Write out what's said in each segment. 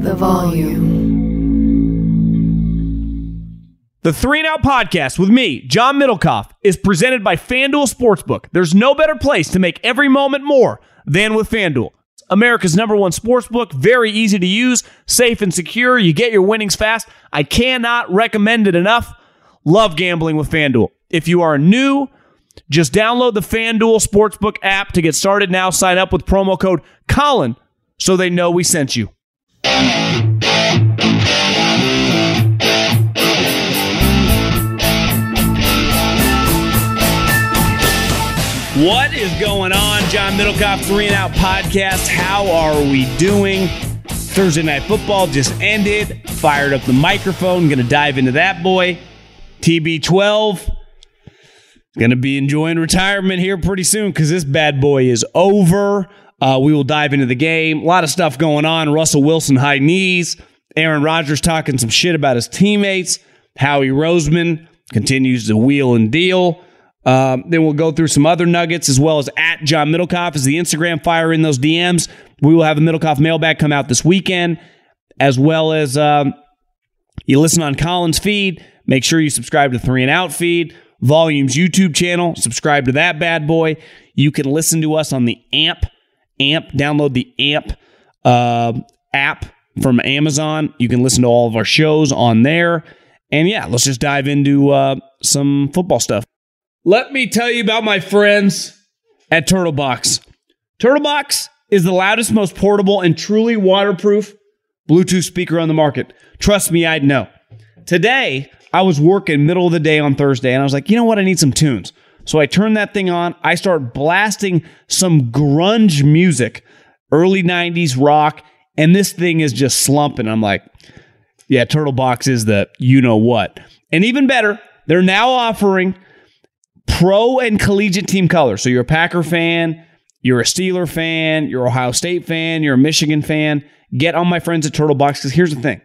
The volume. The Three and Out podcast with me, John Middlekauff, is presented by FanDuel Sportsbook. There's no better place to make every moment more than with FanDuel. America's number one sportsbook, very easy to use, safe and secure. You get your winnings fast. I cannot recommend it enough. Love gambling with FanDuel. If you are new, just download the FanDuel Sportsbook app to get started now. Sign up with promo code Colin so they know we sent you. What is going on? John Middlekauff, Three and Out Podcast. How are we doing? Thursday Night Football just ended. Fired up the microphone. Going to dive into that boy. TB12. Going to be enjoying retirement here pretty soon because this bad boy is over. Uh, we will dive into the game. A lot of stuff going on. Russell Wilson, high knees. Aaron Rodgers talking some shit about his teammates. Howie Roseman continues to wheel and deal. Um, then we'll go through some other nuggets as well as at John Middlekauff is the Instagram fire in those DMs. We will have a Middlekauff mailbag come out this weekend, as well as um, you listen on Colin's feed. Make sure you subscribe to Three and Out feed, Volume's YouTube channel. Subscribe to that bad boy. You can listen to us on the AMP. AMP. Download the AMP uh, app from Amazon. You can listen to all of our shows on there. And yeah, let's just dive into uh, some football stuff. Let me tell you about my friends at Turtlebox. Turtlebox is the loudest, most portable, and truly waterproof Bluetooth speaker on the market. Trust me, I'd know. Today, I was working middle of the day on Thursday, and I was like, you know what? I need some tunes. So I turn that thing on. I start blasting some grunge music, early 90s rock, and this thing is just slumping. I'm like, yeah, Turtlebox is the you know what. And even better, they're now offering pro and collegiate team colors. So you're a Packer fan, you're a Steeler fan, you're Ohio State fan, you're a Michigan fan. Get on my friends at Turtlebox because here's the thing.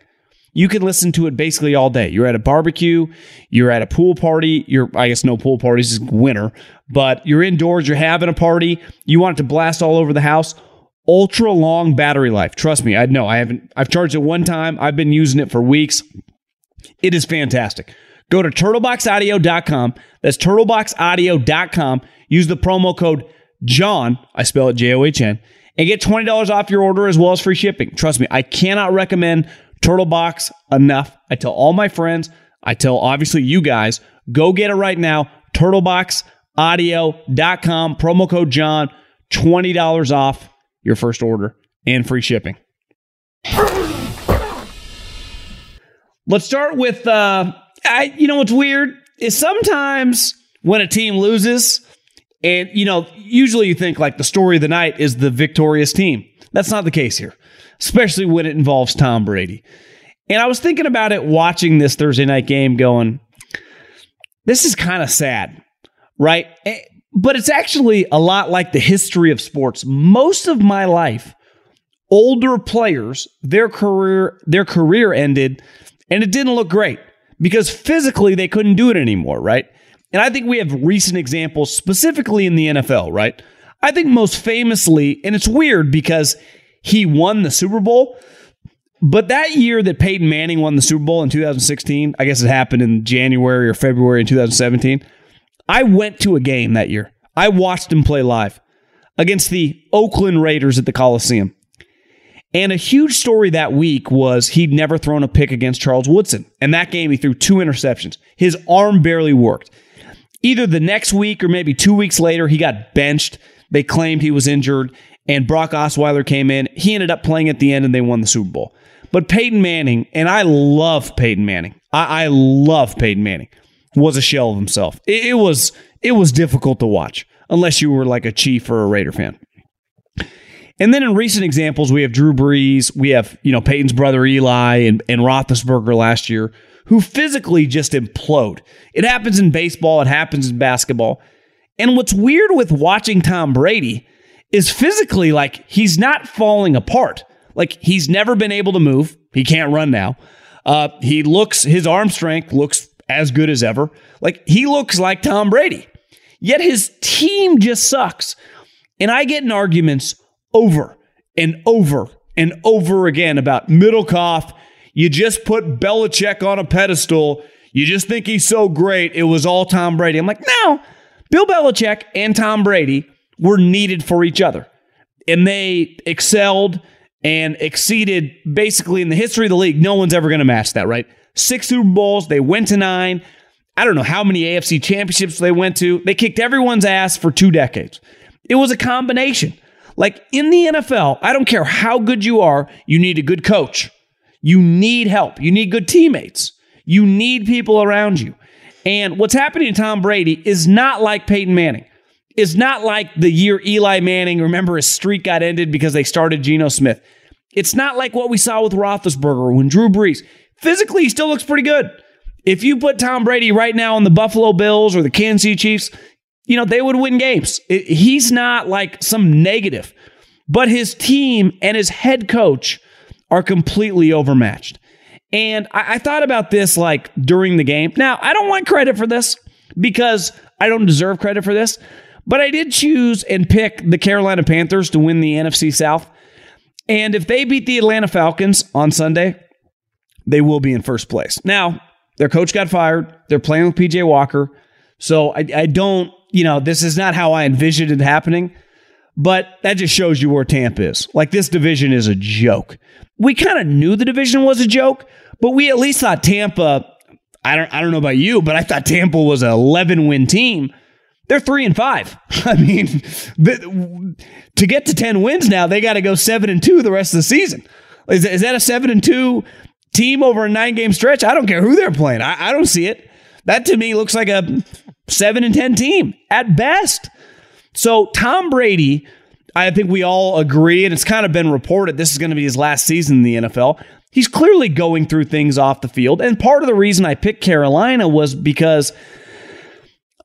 You can listen to it basically all day. You're at a barbecue, you're at a pool party, you're I guess no pool parties is winter, but you're indoors, you're having a party, you want it to blast all over the house. Ultra long battery life. Trust me, I know. I haven't I've charged it one time. I've been using it for weeks. It is fantastic. Go to turtleboxaudio.com. That's turtleboxaudio.com. Use the promo code John, I spell it J O H N, and get $20 off your order as well as free shipping. Trust me, I cannot recommend Turtlebox enough. I tell all my friends, I tell obviously you guys, go get it right now. Turtleboxaudio.com, promo code John, $20 off your first order and free shipping. Let's start with uh I you know what's weird is sometimes when a team loses and you know usually you think like the story of the night is the victorious team. That's not the case here, especially when it involves Tom Brady. And I was thinking about it watching this Thursday night game going this is kind of sad, right? Eh, But it's actually a lot like the history of sports. Most of my life older players their career their career ended and it didn't look great because physically they couldn't do it anymore, right? And I think we have recent examples specifically in the NFL, right? I think most famously, and it's weird because he won the Super Bowl, but that year that Peyton Manning won the Super Bowl in 2016, I guess it happened in January or February in 2017. I went to a game that year. I watched him play live against the Oakland Raiders at the Coliseum. And a huge story that week was he'd never thrown a pick against Charles Woodson. And that game, he threw two interceptions. His arm barely worked. Either the next week or maybe two weeks later, he got benched. They claimed he was injured, and Brock Osweiler came in. He ended up playing at the end, and they won the Super Bowl. But Peyton Manning, and I love Peyton Manning. I, I love Peyton Manning. Was a shell of himself. It, it was it was difficult to watch unless you were like a Chief or a Raider fan. And then in recent examples, we have Drew Brees, we have, you know, Peyton's brother Eli and, and Roethlisberger last year, who physically just implode. It happens in baseball, it happens in basketball. And what's weird with watching Tom Brady is physically like he's not falling apart. Like he's never been able to move. He can't run now. Uh, he looks, his arm strength looks as good as ever. Like he looks like Tom Brady. Yet his team just sucks. And I get in arguments over and over and over again about Middlekauff. You just put Belichick on a pedestal. You just think he's so great. It was all Tom Brady. I'm like, no, Bill Belichick and Tom Brady were needed for each other. And they excelled and exceeded basically in the history of the league. No one's ever going to match that, right? Six Super Bowls, they went to nine. I don't know how many AFC championships they went to. They kicked everyone's ass for two decades. It was a combination. Like in the NFL, I don't care how good you are, you need a good coach. You need help. You need good teammates. You need people around you. And what's happening to Tom Brady is not like Peyton Manning. It's not like the year Eli Manning, remember his streak got ended because they started Geno Smith. It's not like what we saw with Roethlisberger when Drew Brees. Physically, he still looks pretty good. If you put Tom Brady right now on the Buffalo Bills or the Kansas City Chiefs, you know, they would win games. It, he's not like some negative, but his team and his head coach are completely overmatched. And I, I thought about this like during the game. Now, I don't want credit for this because I don't deserve credit for this, but I did choose and pick the Carolina Panthers to win the NFC South. And if they beat the Atlanta Falcons on Sunday, they will be in first place. Now, their coach got fired. They're playing with PJ Walker. So I, I don't, you know, this is not how I envisioned it happening. But that just shows you where Tampa is. Like this division is a joke. We kind of knew the division was a joke, but we at least thought Tampa. I don't. I don't know about you, but I thought Tampa was an 11 win team. They're three and five. I mean, the, to get to 10 wins now, they got to go seven and two the rest of the season. Is, is that a seven and two team over a nine game stretch? I don't care who they're playing. I, I don't see it. That to me looks like a seven and 10 team at best. So Tom Brady, I think we all agree, and it's kind of been reported this is going to be his last season in the NFL. He's clearly going through things off the field. And part of the reason I picked Carolina was because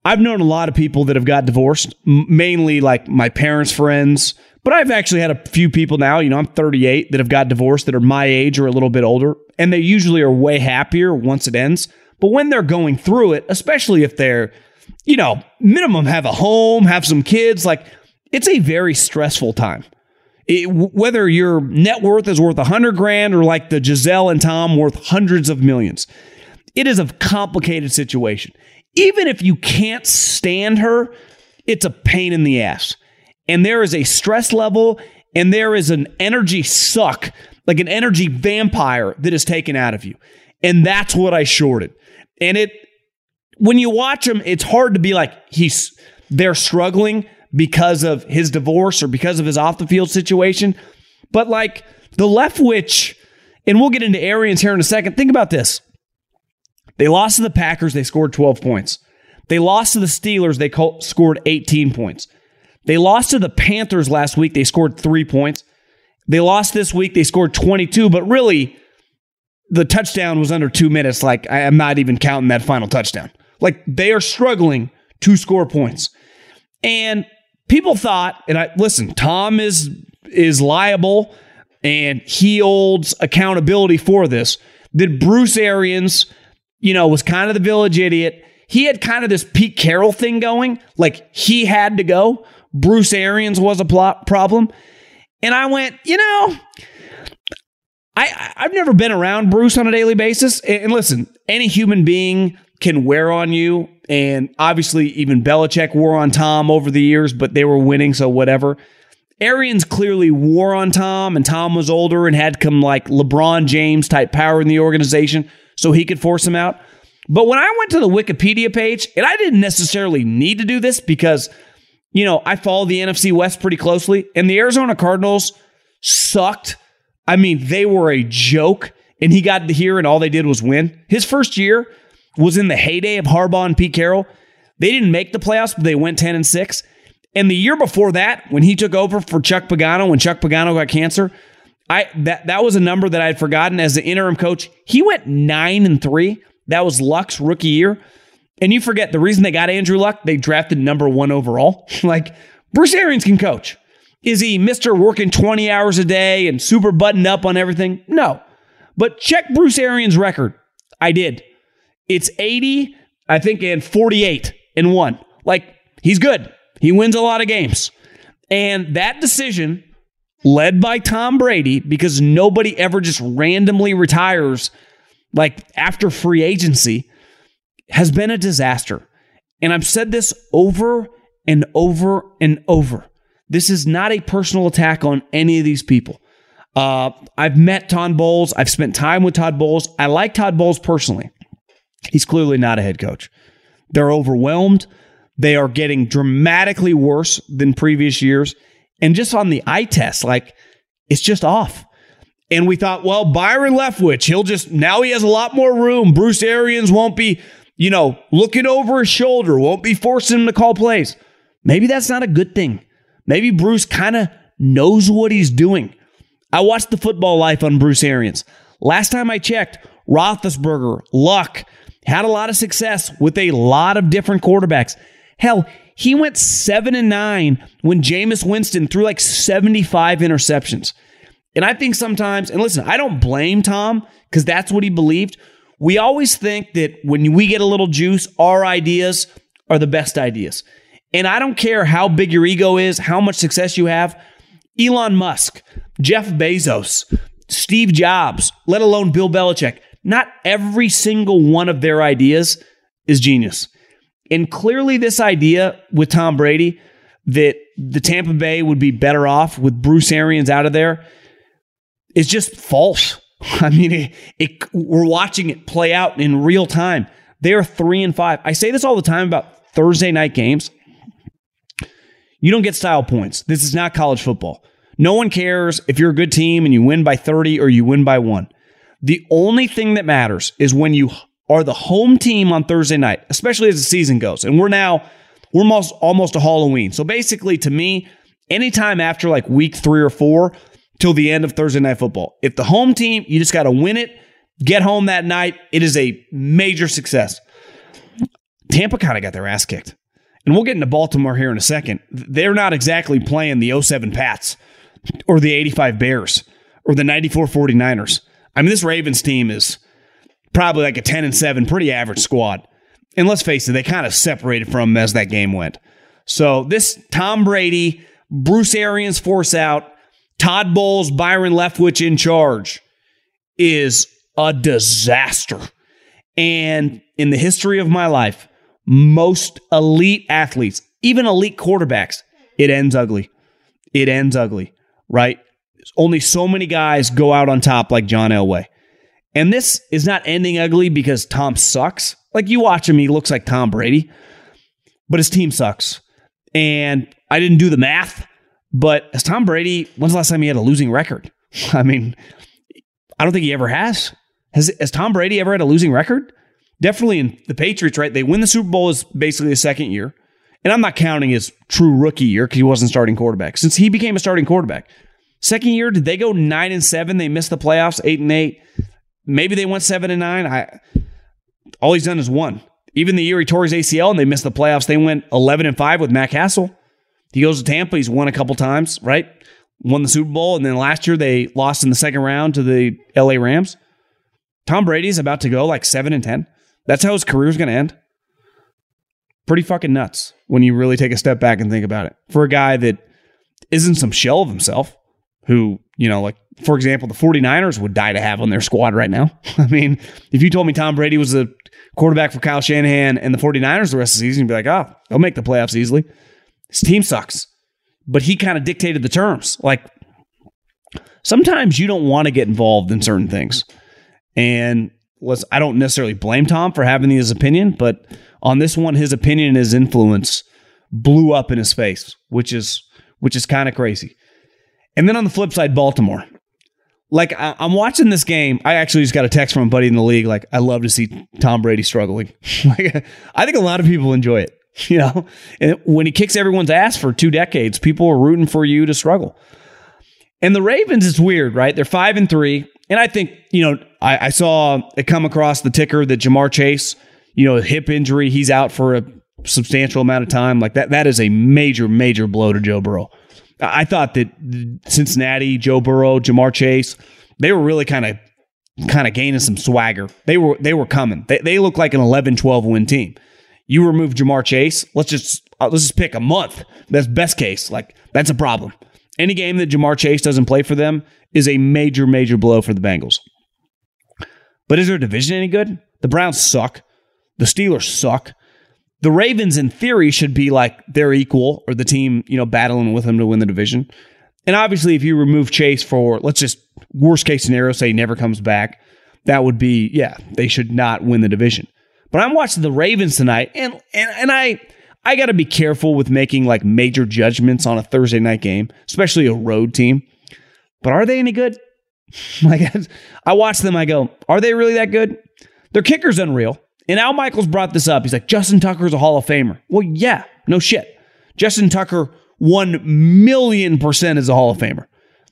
I've known a lot of people that have got divorced, mainly like my parents' friends. But I've actually had a few people now, you know, I'm 38 that have got divorced that are my age or a little bit older. And they usually are way happier once it ends. But when they're going through it, especially if they're, you know, minimum have a home, have some kids, like it's a very stressful time. It, whether your net worth is worth a hundred grand or like the Gisele and Tom worth hundreds of millions, it is a complicated situation. Even if you can't stand her, it's a pain in the ass. And there is a stress level and there is an energy suck, like an energy vampire that is taken out of you. And that's what I shorted. And it, when you watch them, it's hard to be like, he's, they're struggling because of his divorce or because of his off the field situation. But like the Leftwich, and we'll get into Arians here in a second. Think about this. They lost to the Packers, they scored 12 points. They lost to the Steelers, they scored 18 points. They lost to the Panthers last week, they scored three points. They lost this week, they scored 22, but really, the touchdown was under two minutes. Like, I am not even counting that final touchdown. Like, they are struggling to score points. And people thought, and I listen, Tom is is liable and he holds accountability for this, that Bruce Arians, you know, was kind of the village idiot. He had kind of this Pete Carroll thing going, like he had to go. Bruce Arians was a plot problem. And I went, you know, I, I've never been around Bruce on a daily basis. And listen, any human being can wear on you. And obviously, even Belichick wore on Tom over the years, but they were winning, so whatever. Arians clearly wore on Tom, and Tom was older and had come like LeBron James type power in the organization so he could force him out. But when I went to the Wikipedia page, and I didn't necessarily need to do this because, you know, I follow the NFC West pretty closely, and the Arizona Cardinals sucked. I mean, they were a joke, and he got here, and all they did was win. His first year was in the heyday of Harbaugh and Pete Carroll. They didn't make the playoffs, but they went 10 and 6. And the year before that, when he took over for Chuck Pagano, when Chuck Pagano got cancer, I that that was a number that I had forgotten as the interim coach. He went nine and three. That was Luck's rookie year. And you forget the reason they got Andrew Luck, they drafted number one overall. like Bruce Arians can coach. Is he Mr. working 20 hours a day and super buttoned up on everything? No. But check Bruce Arians' record. I did. It's 80, I think, and 48 and one. Like, he's good. He wins a lot of games. And that decision, led by Tom Brady, because nobody ever just randomly retires like after free agency, has been a disaster. And I've said this over and over and over. This is not a personal attack on any of these people. Uh, I've met Todd Bowles. I've spent time with Todd Bowles. I like Todd Bowles personally. He's clearly not a head coach. They're overwhelmed. They are getting dramatically worse than previous years. And just on the eye test, like it's just off. And we thought, well, Byron Leftwich, he'll just, now he has a lot more room. Bruce Arians won't be, you know, looking over his shoulder, won't be forcing him to call plays. Maybe that's not a good thing. Maybe Bruce kind of knows what he's doing. I watched the football life on Bruce Arians. Last time I checked, Roethlisberger, Luck had a lot of success with a lot of different quarterbacks. Hell, he went seven and nine when Jameis Winston threw like 75 interceptions. And I think sometimes, and listen, I don't blame Tom because that's what he believed. We always think that when we get a little juice, our ideas are the best ideas. And I don't care how big your ego is, how much success you have. Elon Musk, Jeff Bezos, Steve Jobs, let alone Bill Belichick, not every single one of their ideas is genius. And clearly, this idea with Tom Brady that the Tampa Bay would be better off with Bruce Arians out of there is just false. I mean, it, it, we're watching it play out in real time. They are three and five. I say this all the time about Thursday night games. You don't get style points. This is not college football. No one cares if you're a good team and you win by 30 or you win by one. The only thing that matters is when you are the home team on Thursday night, especially as the season goes. And we're now, we're almost, almost to Halloween. So basically, to me, anytime after like week three or four till the end of Thursday night football, if the home team, you just got to win it, get home that night, it is a major success. Tampa kind of got their ass kicked. And we'll get into Baltimore here in a second. They're not exactly playing the 07 Pats or the 85 Bears or the 94 49ers. I mean, this Ravens team is probably like a 10 and 7, pretty average squad. And let's face it, they kind of separated from as that game went. So this Tom Brady, Bruce Arians force out, Todd Bowles, Byron Leftwich in charge is a disaster. And in the history of my life, most elite athletes, even elite quarterbacks, it ends ugly. It ends ugly, right? Only so many guys go out on top like John Elway. And this is not ending ugly because Tom sucks. Like you watch him, he looks like Tom Brady, but his team sucks. And I didn't do the math, but as Tom Brady, when's the last time he had a losing record? I mean, I don't think he ever has. Has, has Tom Brady ever had a losing record? Definitely in the Patriots, right? They win the Super Bowl is basically the second year. And I'm not counting his true rookie year because he wasn't starting quarterback. Since he became a starting quarterback, Second year, did they go nine and seven? They missed the playoffs, eight and eight. Maybe they went seven and nine. I all he's done is one. Even the year he tore his ACL and they missed the playoffs, they went eleven and five with Matt Cassel. He goes to Tampa. He's won a couple times, right? Won the Super Bowl, and then last year they lost in the second round to the LA Rams. Tom Brady's about to go like seven and ten. That's how his career's going to end. Pretty fucking nuts when you really take a step back and think about it. For a guy that isn't some shell of himself, who, you know, like, for example, the 49ers would die to have on their squad right now. I mean, if you told me Tom Brady was a quarterback for Kyle Shanahan and the 49ers the rest of the season, you'd be like, oh, they'll make the playoffs easily. His team sucks. but he kind of dictated the terms. Like sometimes you don't want to get involved in certain things. And let's I don't necessarily blame Tom for having his opinion, but on this one, his opinion and his influence blew up in his face, which is which is kind of crazy. And then on the flip side, Baltimore. Like I, am watching this game. I actually just got a text from a buddy in the league. Like I love to see Tom Brady struggling. like I think a lot of people enjoy it. You know, and when he kicks everyone's ass for two decades, people are rooting for you to struggle. And the Ravens, it's weird, right? They're five and three. And I think, you know, I, I, saw it come across the ticker that Ja'Marr Chase, you know, hip injury, he's out for a substantial amount of time. Like that, that is a major, major blow to Joe Burrow. I thought that Cincinnati, Joe Burrow, Ja'Marr Chase, they were really kind of kind of gaining some swagger. They were they were coming. They, they look like an 11-12 win team. You remove Ja'Marr Chase, let's just uh, let's just pick a month. That's best case. Like that's a problem. Any game that Ja'Marr Chase doesn't play for them is a major, major blow for the Bengals. But is their division any good? The Browns suck. The Steelers suck. The Ravens, in theory, should be like their equal or the team, you know, battling with them to win the division. And obviously, if you remove Chase for, let's just worst case scenario, say he never comes back, that would be, yeah, they should not win the division. But I'm watching the Ravens tonight, and and and I I got to be careful with making like major judgments on a Thursday night game, especially a road team. But are they any good? like I watch them, I go, are they really that good? Their kicker's unreal. And Al Michaels brought this up. He's like, Justin Tucker's a Hall of Famer. Well, yeah, no shit. Justin Tucker, one million percent is a Hall of Famer.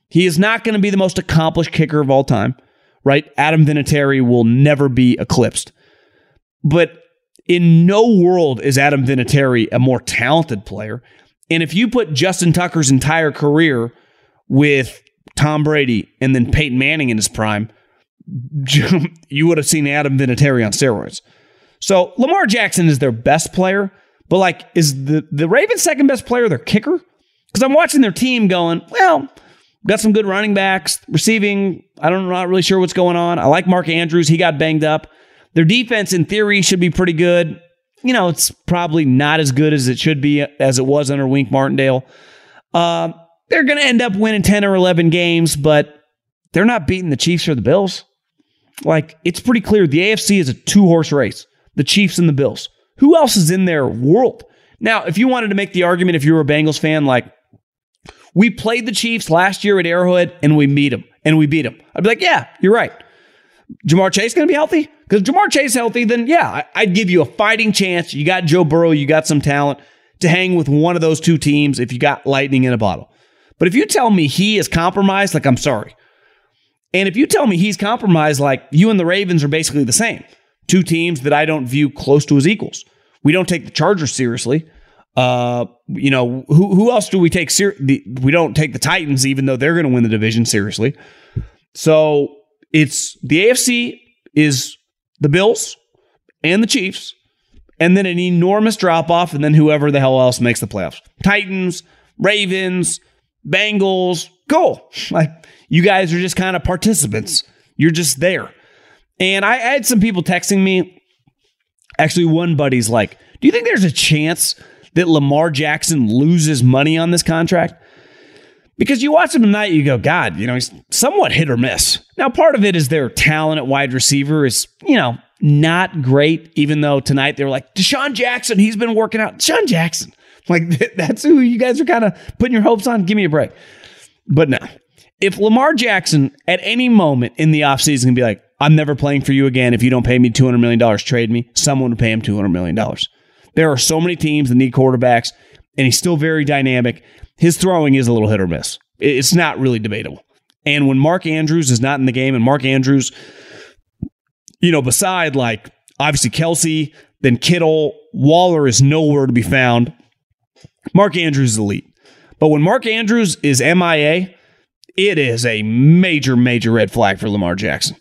He is not going to be the most accomplished kicker of all time, right? Adam Vinatieri will never be eclipsed. But in no world is Adam Vinatieri a more talented player. And if you put Justin Tucker's entire career with Tom Brady and then Peyton Manning in his prime, you would have seen Adam Vinatieri on steroids. So Lamar Jackson is their best player, but like, is the, the Ravens' second best player their kicker? Because I'm watching their team going, well, got some good running backs, receiving. I don't, I'm not really sure what's going on. I like Mark Andrews. He got banged up. Their defense, in theory, should be pretty good. You know, it's probably not as good as it should be as it was under Wink Martindale. Uh, they're going to end up winning 10 or 11 games, but they're not beating the Chiefs or the Bills. Like, it's pretty clear the AFC is a two horse race the Chiefs and the Bills. Who else is in their world? Now, if you wanted to make the argument, if you were a Bengals fan, like, we played the Chiefs last year at Arrowhead and we beat them and we beat them. I'd be like, yeah, you're right. Ja'Marr Chase going to be healthy? Because Ja'Marr Chase healthy, then yeah, I'd give you a fighting chance. You got Joe Burrow, you got some talent to hang with one of those two teams if you got lightning in a bottle. But if you tell me he is compromised, like I'm sorry. And if you tell me he's compromised, like you and the Ravens are basically the same, two teams that I don't view close to as equals. We don't take the Chargers seriously. Uh, you know, who who else do we take ser- the, we don't take the Titans even though they're going to win the division seriously. So, it's the AFC is the Bills and the Chiefs, and then an enormous drop off, and then whoever the hell else makes the playoffs. Titans, Ravens, Bengals, go. Like you guys are just kind of participants. You're just there. And I, I had some people texting me. Actually, one buddy's like, Do you think there's a chance that Lamar Jackson loses money on this contract? Because you watch him tonight, you go, God, you know, he's somewhat hit or miss. Now, part of it is their talent at wide receiver is, you know, not great, even though tonight they were like, DeSean Jackson, he's been working out. DeSean Jackson. Like, that's who you guys are kind of putting your hopes on. Give me a break. But no, if Lamar Jackson at any moment in the offseason can be like, I'm never playing for you again. If you don't pay me $200 million, trade me, someone would pay him $200 million. There are so many teams that need quarterbacks, and he's still very dynamic his throwing is a little hit or miss. It's not really debatable. And when Mark Andrews is not in the game, and Mark Andrews, you know, beside like obviously Kelce, then Kittle, Waller is nowhere to be found. Mark Andrews is elite. But when Mark Andrews is MIA, it is a major, major red flag for Lamar Jackson.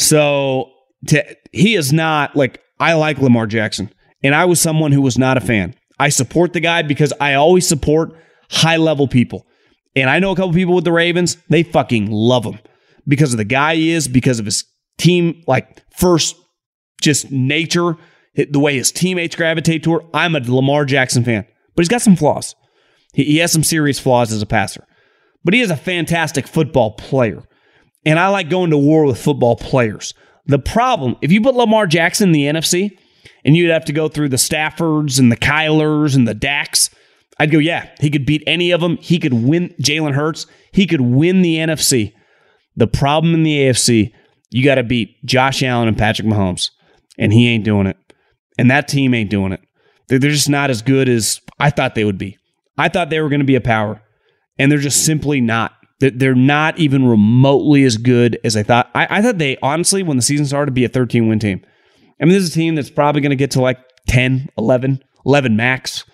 So to, he is not like, I like Lamar Jackson, and I was someone who was not a fan. I support the guy because I always support high level people. And I know a couple people with the Ravens, they fucking love him because of the guy he is, because of his team, like first just nature, the way his teammates gravitate toward. I'm a Lamar Jackson fan, but he's got some flaws. He, he has some serious flaws as a passer, but he is a fantastic football player. And I like going to war with football players. The problem, if you put Lamar Jackson in the NFC and you'd have to go through the Staffords and the Kylers and the Daks, I'd go, yeah, he could beat any of them. He could win Jalen Hurts. He could win the NFC. The problem in the AFC, you got to beat Josh Allen and Patrick Mahomes, and he ain't doing it. And that team ain't doing it. They're just not as good as I thought they would be. I thought they were going to be a power, and they're just simply not. They're not even remotely as good as I thought. I, I thought they, honestly, when the season started, be a 13 win team. I mean, this is a team that's probably going to get to like 10, 11, 11 max.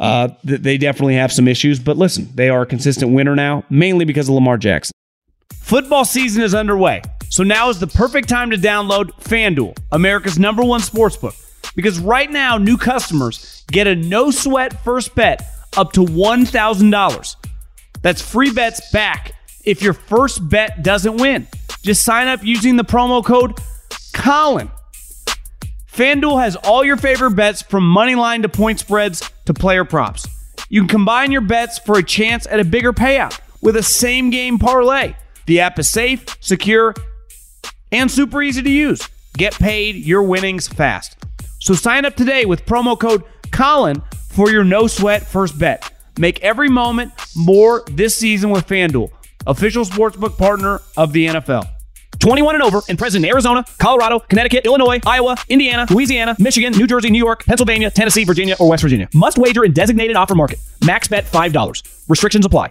Uh, they definitely have some issues, but listen, they are a consistent winner now, mainly because of Lamar Jackson. Football season is underway, so now is the perfect time to download FanDuel, America's number one sportsbook, because right now new customers get a no sweat first bet up to $1,000. That's free bets back if your first bet doesn't win. Just sign up using the promo code Colin. FanDuel has all your favorite bets from money line to point spreads to player props. You can combine your bets for a chance at a bigger payout with a same game parlay. The app is safe, secure, and super easy to use. Get paid your winnings fast. So sign up today with promo code Colin for your no sweat first bet. Make every moment more this season with FanDuel, official sportsbook partner of the NFL. 21 and over and present in Arizona, Colorado, Connecticut, Illinois, Iowa, Indiana, Louisiana, Michigan, New Jersey, New York, Pennsylvania, Tennessee, Virginia, or West Virginia. Must wager in designated offer market. Max bet $5. Restrictions apply.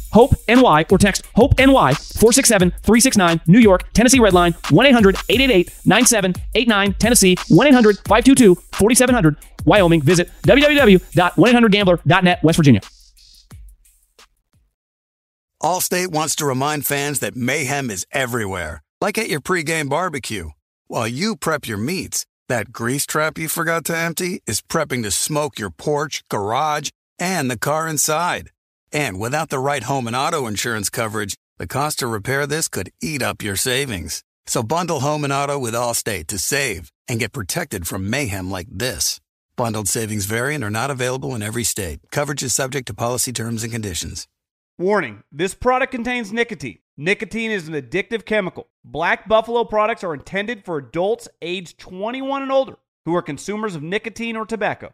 HOPE NY or text HOPE NY 467 369 New York, Tennessee Redline 1 800 888 9789 Tennessee 1 800 522 4700 Wyoming. Visit www.1800gambler.net West Virginia. Allstate wants to remind fans that mayhem is everywhere, like at your pregame barbecue. While you prep your meats, that grease trap you forgot to empty is prepping to smoke your porch, garage, and the car inside. And without the right home and auto insurance coverage, the cost to repair this could eat up your savings. So bundle home and auto with Allstate to save and get protected from mayhem like this. Bundled savings variant are not available in every state. Coverage is subject to policy terms and conditions. Warning this product contains nicotine. Nicotine is an addictive chemical. Black Buffalo products are intended for adults age 21 and older who are consumers of nicotine or tobacco.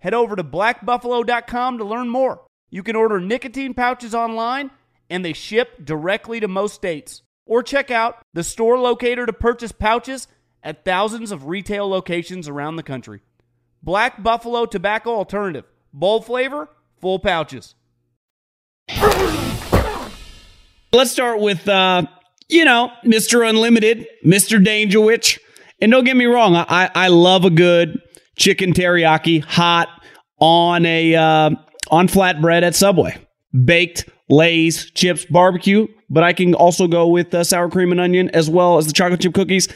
Head over to blackbuffalo.com to learn more. You can order nicotine pouches online and they ship directly to most states. Or check out the store locator to purchase pouches at thousands of retail locations around the country. Black Buffalo Tobacco Alternative. Bold flavor, full pouches. Let's start with, uh, you know, Mr. Unlimited, Mr. Dangerwich. And don't get me wrong, I, I love a good chicken teriyaki hot on a uh, on flatbread at Subway. Baked Lay's chips barbecue, but I can also go with uh, sour cream and onion as well as the chocolate chip cookies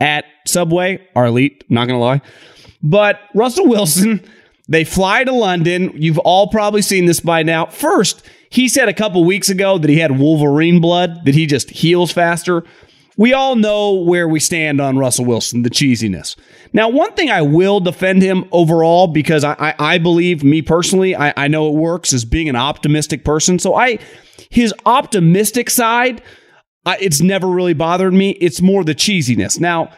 at Subway. Are elite, not gonna lie. But Russell Wilson, they fly to London. You've all probably seen this by now. First, he said a couple weeks ago that he had Wolverine blood, that he just heals faster we all know where we stand on Russell Wilson, the cheesiness. Now, one thing I will defend him overall because I, I, I believe, me personally, I, I know it works as being an optimistic person. So I, his optimistic side, I, it's never really bothered me. It's more the cheesiness. Now,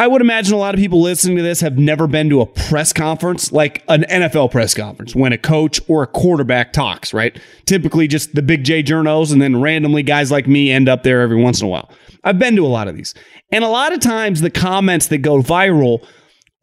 I would imagine a lot of people listening to this have never been to a press conference, like an NFL press conference, when a coach or a quarterback talks, right? Typically just the big J journos, and then randomly guys like me end up there every once in a while. I've been to a lot of these. And a lot of times the comments that go viral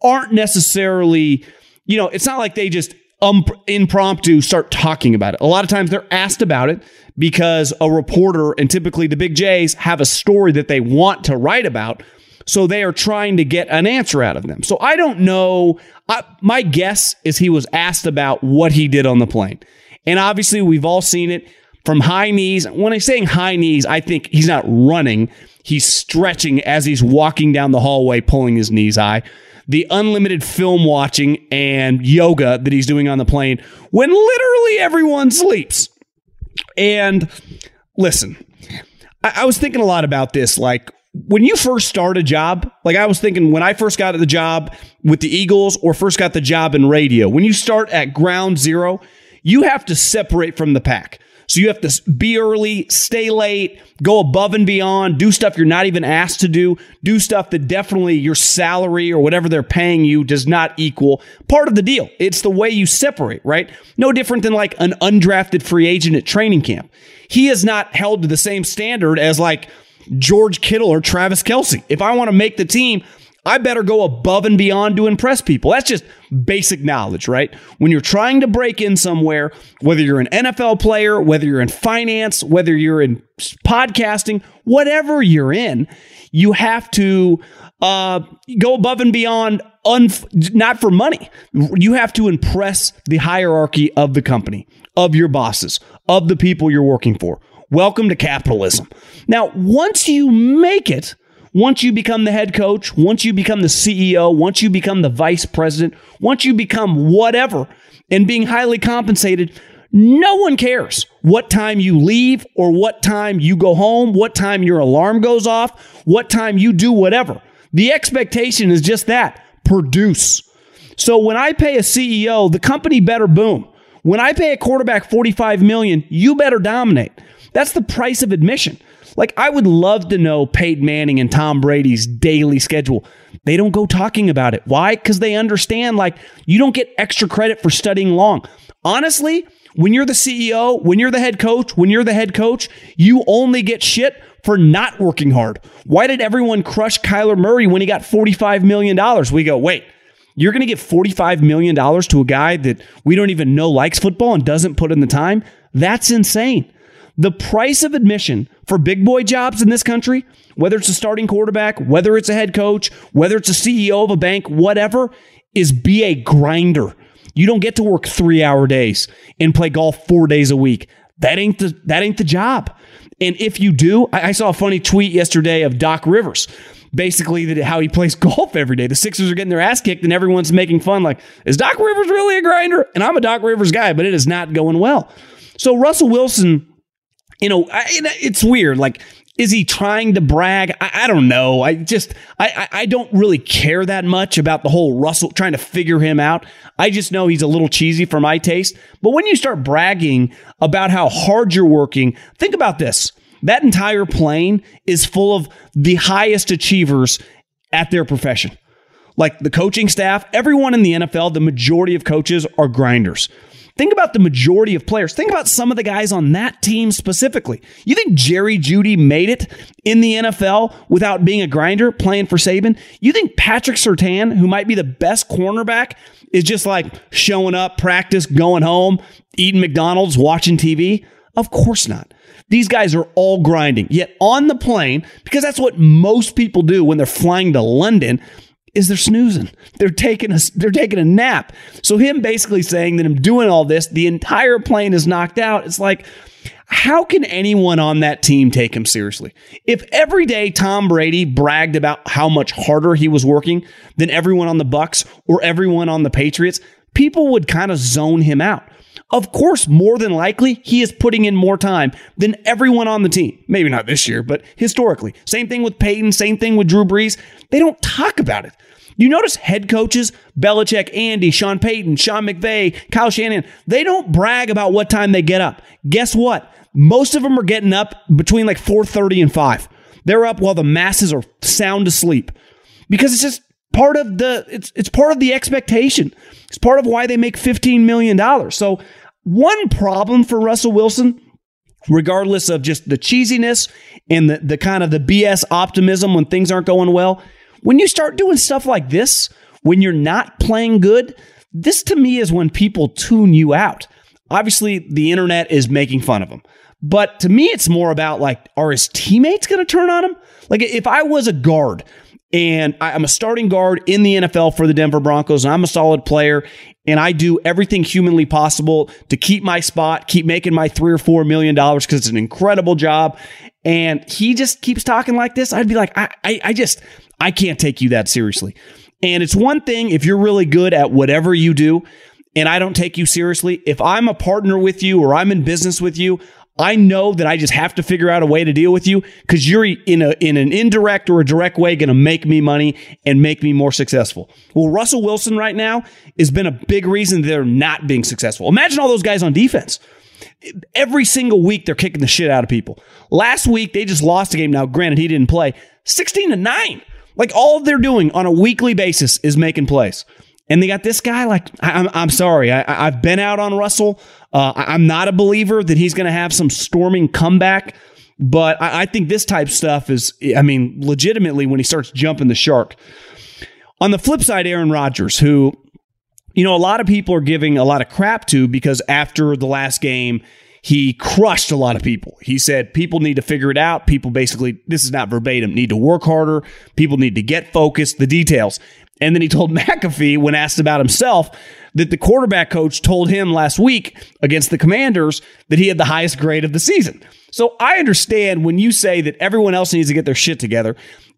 aren't necessarily, you know, it's not like they just um, impromptu start talking about it. A lot of times they're asked about it because a reporter and typically the big J's have a story that they want to write about so they are trying to get an answer out of them. So I don't know. I, my guess is he was asked about what he did on the plane. And obviously, we've all seen it from high knees. When I'm saying high knees, I think he's not running, he's stretching as he's walking down the hallway, pulling his knees high. The unlimited film watching and yoga that he's doing on the plane when literally everyone sleeps. And listen, I, I was thinking a lot about this. Like, when you first start a job, like I was thinking when I first got the job with the Eagles or first got the job in radio, when you start at ground zero, you have to separate from the pack. So you have to be early, stay late, go above and beyond, do stuff you're not even asked to do, do stuff that definitely your salary or whatever they're paying you does not equal. Part of the deal. It's the way you separate, right? No different than like an undrafted free agent at training camp. He is not held to the same standard as like George Kittle or Travis Kelce. If I want to make the team, I better go above and beyond to impress people. That's just basic knowledge, right? When you're trying to break in somewhere, whether you're an NFL player, whether you're in finance, whether you're in podcasting, whatever you're in, you have to uh, go above and beyond, un- not for money. You have to impress the hierarchy of the company, of your bosses, of the people you're working for. Welcome to capitalism. Now, once you make it, once you become the head coach, once you become the CEO, once you become the vice president, once you become whatever and being highly compensated, no one cares what time you leave or what time you go home, what time your alarm goes off, what time you do whatever. The expectation is just that produce. So when I pay a CEO, the company better boom. When I pay a quarterback 45 million, you better dominate. That's the price of admission. Like, I would love to know Peyton Manning and Tom Brady's daily schedule. They don't go talking about it. Why? Because they understand, like, you don't get extra credit for studying long. Honestly, when you're the CEO, when you're the head coach, when you're the head coach, you only get shit for not working hard. Why did everyone crush Kyler Murray when he got $45 million? We go, wait, you're going to give $45 million to a guy that we don't even know likes football and doesn't put in the time? That's insane. The price of admission for big boy jobs in this country, whether it's a starting quarterback, whether it's a head coach, whether it's a CEO of a bank, whatever, is be a grinder. You don't get to work three hour days and play golf four days a week. That ain't the that ain't the job. And if you do, I, I saw a funny tweet yesterday of Doc Rivers basically that how he plays golf every day. The Sixers are getting their ass kicked and everyone's making fun like, is Doc Rivers really a grinder? And I'm a Doc Rivers guy, but it is not going well. So Russell Wilson you know, I, it's weird. Like, is he trying to brag? I, I don't know. I just, I, I don't really care that much about the whole Russell trying to figure him out. I just know he's a little cheesy for my taste. But when you start bragging about how hard you're working, think about this. That entire plane is full of the highest achievers at their profession. Like the coaching staff, everyone in the NFL, the majority of coaches are grinders. Think about the majority of players. Think about some of the guys on that team specifically. You think Jerry Jeudy made it in the NFL without being a grinder playing for Saban? You think Patrick Surtain, who might be the best cornerback, is just like showing up, practice, going home, eating McDonald's, watching TV? Of course not. These guys are all grinding. Yet on the plane, because that's what most people do when they're flying to London, is they're snoozing. They're taking a they're taking a nap. So him basically saying that I'm doing all this, the entire plane is knocked out. It's like how can anyone on that team take him seriously? If every day Tom Brady bragged about how much harder he was working than everyone on the Bucks or everyone on the Patriots, people would kind of zone him out. Of course, more than likely, he is putting in more time than everyone on the team. Maybe not this year, but historically. Same thing with Peyton, same thing with Drew Brees. They don't talk about it. You notice head coaches, Belichick, Andy, Sean Payton, Sean McVay, Kyle Shanahan, they don't brag about what time they get up. Guess what? Most of them are getting up between like 4:30 and 5. They're up while the masses are sound asleep. Because it's just part of the it's it's part of the expectation. It's part of why they make 15 million dollars. So one problem for Russell Wilson regardless of just the cheesiness and the, the kind of the BS optimism when things aren't going well, when you start doing stuff like this, when you're not playing good, this to me is when people tune you out. Obviously, the internet is making fun of him. But to me, it's more about like, are his teammates going to turn on him? Like, if I was a guard and I'm a starting guard in the NFL for the Denver Broncos, and I'm a solid player, and I do everything humanly possible to keep my spot, keep making my three or four million dollars because it's an incredible job. And he just keeps talking like this. I'd be like, I, I, I just, I can't take you that seriously. And it's one thing if you're really good at whatever you do and I don't take you seriously. If I'm a partner with you or I'm in business with you, I know that I just have to figure out a way to deal with you because you're in a in an indirect or a direct way going to make me money and make me more successful. Well, Russell Wilson right now has been a big reason they're not being successful. Imagine all those guys on defense. Every single week they're kicking the shit out of people. Last week they just lost a game. Now, granted, he didn't play. 16 to 9. Like all they're doing on a weekly basis is making plays. And they got this guy. Like, I'm, I'm sorry. I, have been out on Russell. Uh, I'm not a believer that he's going to have some storming comeback. But I, I think this type stuff is, I mean, legitimately when he starts jumping the shark. On the flip side, Aaron Rodgers, who, you know, a lot of people are giving a lot of crap to because after the last game, he crushed a lot of people. He said people need to figure it out. People basically, this is not verbatim, need to work harder. People need to get focused, the details. And then he told McAfee, when asked about himself, that the quarterback coach told him last week against the Commanders that he had the highest grade of the season. So I understand when you say that everyone else needs to get their shit together,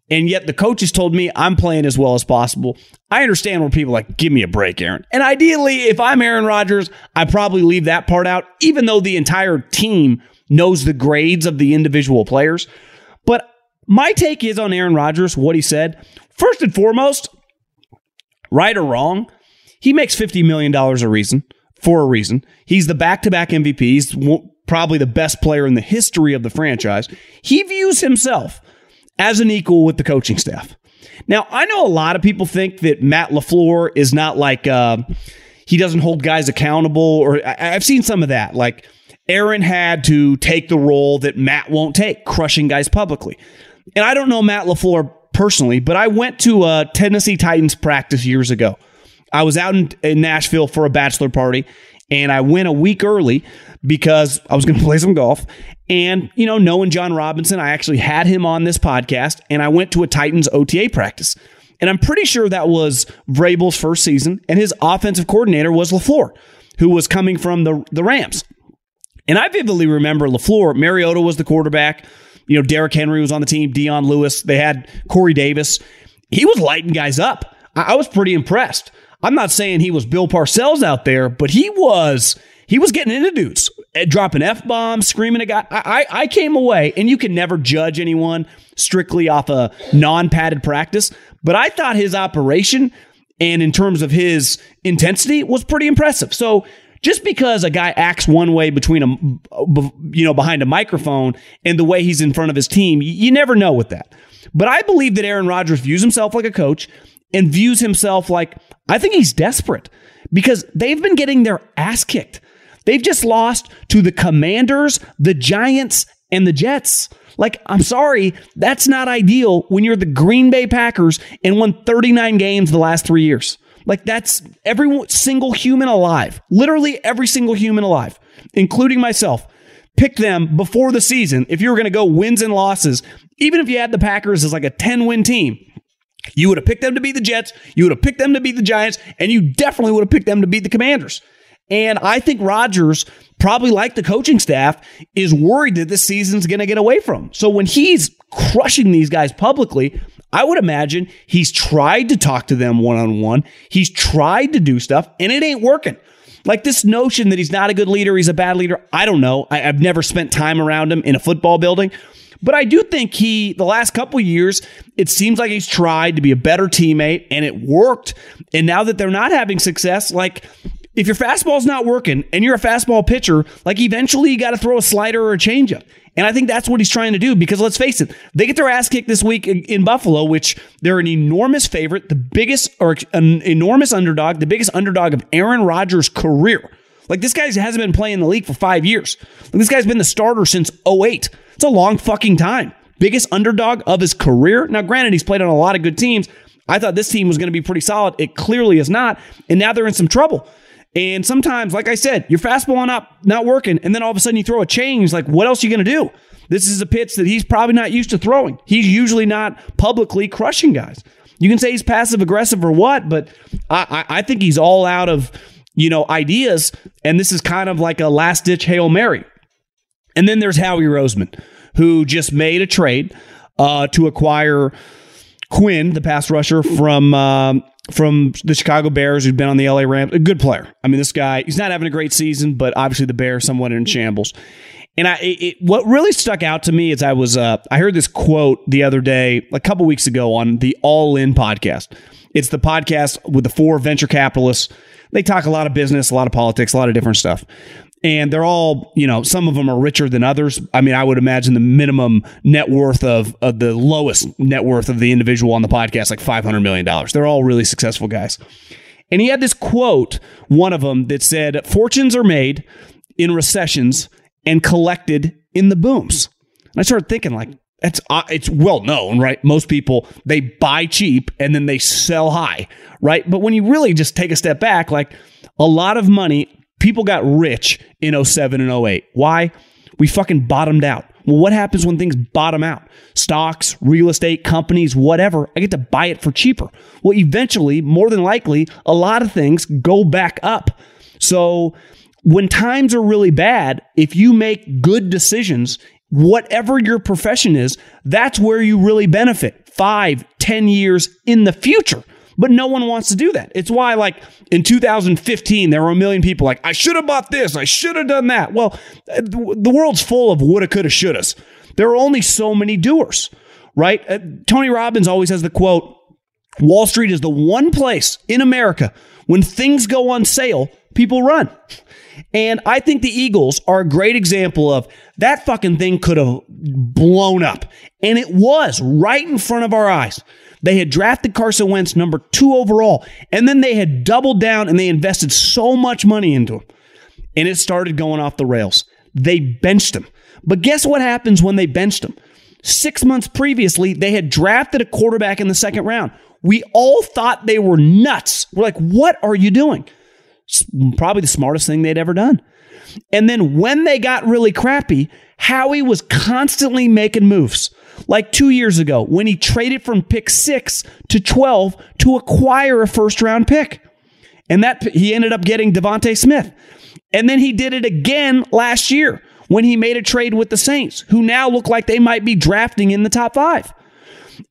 and yet the coaches told me I'm playing as well as possible. I understand where people like, give me a break, Aaron. And ideally, if I'm Aaron Rodgers, I probably leave that part out, even though the entire team knows the grades of the individual players. But my take is on Aaron Rodgers, what he said. First and foremost, right or wrong, he makes $50 million a reason for a reason. He's the back to back MVP. He's probably the best player in the history of the franchise. He views himself as an equal with the coaching staff. Now, I know a lot of people think that Matt LaFleur is not like, uh, he doesn't hold guys accountable, or I, I've seen some of that. Like, Aaron had to take the role that Matt won't take, crushing guys publicly. And I don't know Matt LaFleur personally, but I went to a Tennessee Titans practice years ago. I was out in, in Nashville for a bachelor party, and I went a week early because I was going to play some golf. And, you know, knowing Jon Robinson, I actually had him on this podcast, and I went to a Titans OTA practice. And I'm pretty sure that was Vrabel's first season, and his offensive coordinator was LaFleur, who was coming from the, the Rams. And I vividly remember LaFleur, Mariota was the quarterback. You know, Derrick Henry was on the team, Dion Lewis. They had Corey Davis. He was lighting guys up. I, I was pretty impressed. I'm not saying he was Bill Parcells out there, but he was he was getting into dudes, eh, dropping f bombs, screaming at guy. I, I came away, and you can never judge anyone strictly off a non padded practice, but I thought his operation and in terms of his intensity was pretty impressive. So just because a guy acts one way between a you know behind a microphone and the way he's in front of his team, you never know with that. But I believe that Aaron Rodgers views himself like a coach and views himself like I think he's desperate because they've been getting their ass kicked. They've just lost to the Commanders, the Giants, and the Jets. Like, I'm sorry, that's not ideal when you're the Green Bay Packers and won 39 games the last three years. Like, that's every single human alive, literally every single human alive, including myself, picked them before the season. If you were going to go wins and losses, even if you had the Packers as like a 10 win team, you would have picked them to beat the Jets. You would have picked them to beat the Giants, and you definitely would have picked them to beat the Commanders. And I think Rodgers, probably like the coaching staff, is worried that this season's going to get away from him. So when he's crushing these guys publicly, I would imagine he's tried to talk to them one on one. He's tried to do stuff, and it ain't working. Like this notion that he's not a good leader, he's a bad leader. I don't know. I, have never spent time around him in a football building. But I do think he, the last couple years, it seems like he's tried to be a better teammate and it worked. And now that they're not having success, like if your fastball's not working and you're a fastball pitcher, like eventually you got to throw a slider or a changeup. And I think that's what he's trying to do because let's face it, they get their ass kicked this week in Buffalo, which they're an enormous favorite, the biggest or an enormous underdog, the biggest underdog of Aaron Rodgers' career. Like this guy hasn't been playing in the league for five years. Like this guy's been the starter since 08. It's a long fucking time. Biggest underdog of his career. Now, granted, he's played on a lot of good teams. I thought this team was going to be pretty solid. It clearly is not. And now they're in some trouble. And sometimes, like I said, your fastball not not working, and then all of a sudden you throw a change. Like, what else are you going to do? This is a pitch that he's probably not used to throwing. He's usually not publicly crushing guys. You can say he's passive aggressive or what, but I, I, I think he's all out of you know ideas, and this is kind of like a last ditch hail mary. And then there's Howie Roseman, who just made a trade uh, to acquire Quinn, the pass rusher from um, from the Chicago Bears, who'd been on the LA Rams, a good player. I mean, this guy, he's not having a great season, but obviously the Bears somewhat in shambles. And I, it, what really stuck out to me is I was, uh, I heard this quote the other day, a couple weeks ago on the All In podcast. It's the podcast with the four venture capitalists. They talk a lot of business, a lot of politics, a lot of different stuff and they're all you know some of them are richer than others. I mean i would imagine the minimum net worth of, of the lowest net worth of the individual on the podcast like 500 million dollars. They're all really successful guys. And he had this quote one of them that said fortunes are made in recessions and collected in the booms. And i started thinking like it's uh, it's well known right? Most people they buy cheap and then they sell high right? But when you really just take a step back like a lot of money People got rich in 07 and 08. Why? We fucking bottomed out. Well, what happens when things bottom out? Stocks, real estate, companies, whatever, I get to buy it for cheaper. Well, eventually, more than likely, a lot of things go back up. So, when times are really bad, if you make good decisions, whatever your profession is, that's where you really benefit five, ten years in the future. But no one wants to do that. It's why, like, in 2015, there were a million people like, I should have bought this, I should have done that. Well, the world's full of woulda, coulda, shouldas. There are only so many doers, right? Uh, Tony Robbins always has the quote Wall Street is the one place in America when things go on sale, people run. And I think the Eagles are a great example of that fucking thing could have blown up. And it was right in front of our eyes. They had drafted Carson Wentz number two overall, and then they had doubled down and they invested so much money into him. And it started going off the rails. They benched him. But guess what happens when they benched him? Six months previously, they had drafted a quarterback in the second round. We all thought they were nuts. We're like, what are you doing? Probably the smartest thing they'd ever done. And then when they got really crappy, Howie was constantly making moves like two years ago when he traded from pick six to 12 to acquire a first round pick. And that he ended up getting DeVonta Smith. And then he did it again last year when he made a trade with the Saints, who now look like they might be drafting in the top five.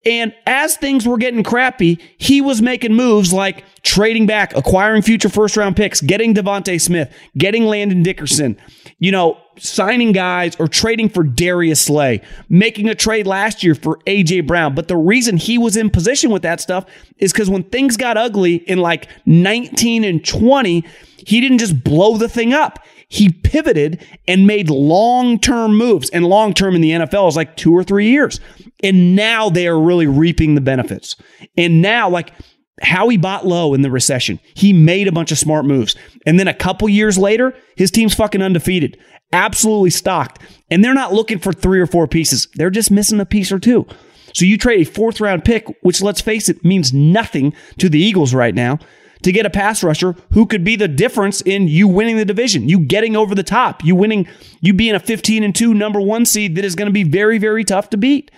And as things were getting crappy, he was making moves like trading back, acquiring future first round picks, getting DeVonta Smith, getting Landon Dickerson, you know, signing guys or trading for Darius Slay, making a trade last year for AJ Brown. But the reason he was in position with that stuff is because when things got ugly in like 19 and 20, he didn't just blow the thing up. He pivoted and made long term moves. And long term in the NFL is like two or three years. And now they are really reaping the benefits. And now, like, how he bought low in the recession. He made a bunch of smart moves. And then a couple years later, his team's fucking undefeated, absolutely stocked. And they're not looking for three or four pieces. They're just missing a piece or two. So you trade a fourth round pick, which let's face it, means nothing to the Eagles right now, to get a pass rusher who could be the difference in you winning the division, you getting over the top, you winning, you being a 15 and 2 number one seed that is going to be very, very tough to beat.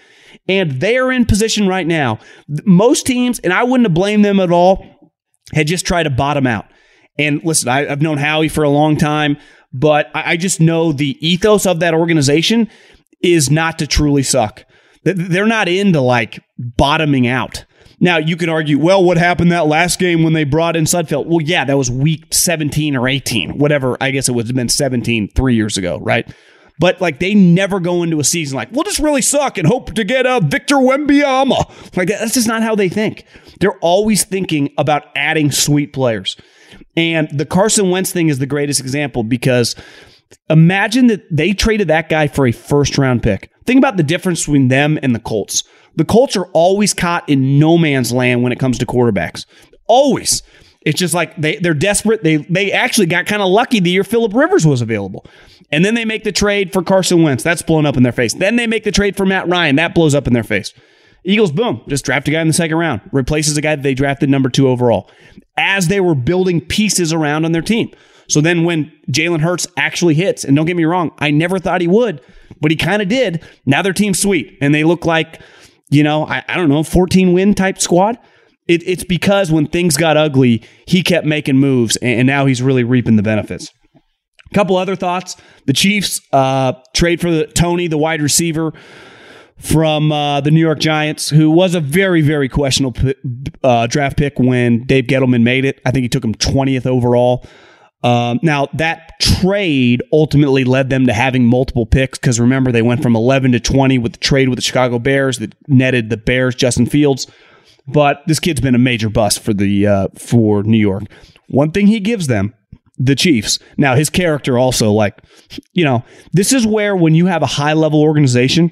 And they are in position right now. Most teams, and I wouldn't have blamed them at all, had just tried to bottom out. And listen, I, have known Howie for a long time, but I, I just know the ethos of that organization is not to truly suck. They're not into like bottoming out. Now, you can argue, well, what happened that last game when they brought in Sudfeld? Well, yeah, that was week 17 or 18, whatever. I guess it would have been 17 three years ago, right? But like they never go into a season like, we'll just really suck and hope to get a Victor Wembanyama. Like that's just not how they think. They're always thinking about adding sweet players. And the Carson Wentz thing is the greatest example because imagine that they traded that guy for a first round pick. Think about the difference between them and the Colts. The Colts are always caught in no man's land when it comes to quarterbacks. Always. It's just like they, they're desperate. They they actually got kind of lucky the year Philip Rivers was available. And then they make the trade for Carson Wentz. That's blown up in their face. Then they make the trade for Matt Ryan. That blows up in their face. Eagles, boom, just draft a guy in the second round, replaces a guy that they drafted number two overall as they were building pieces around on their team. So then when Jalen Hurts actually hits, and don't get me wrong, I never thought he would, but he kind of did. Now their team's sweet and they look like, you know, I, I don't know, 14 win type squad. It, it's because when things got ugly, he kept making moves and now he's really reaping the benefits. A couple other thoughts. The Chiefs uh, trade for the, Toney, the wide receiver from uh, the New York Giants, who was a very, very questionable uh, draft pick when Dave Gettleman made it. I think he took him 20th overall. Um, now, that trade ultimately led them to having multiple picks because remember, they went from 11 to 20 with the trade with the Chicago Bears that netted the Bears Justin Fields. But this kid's been a major bust for the uh, for New York. One thing he gives them the Chiefs. Now, his character also, like, you know, this is where when you have a high level organization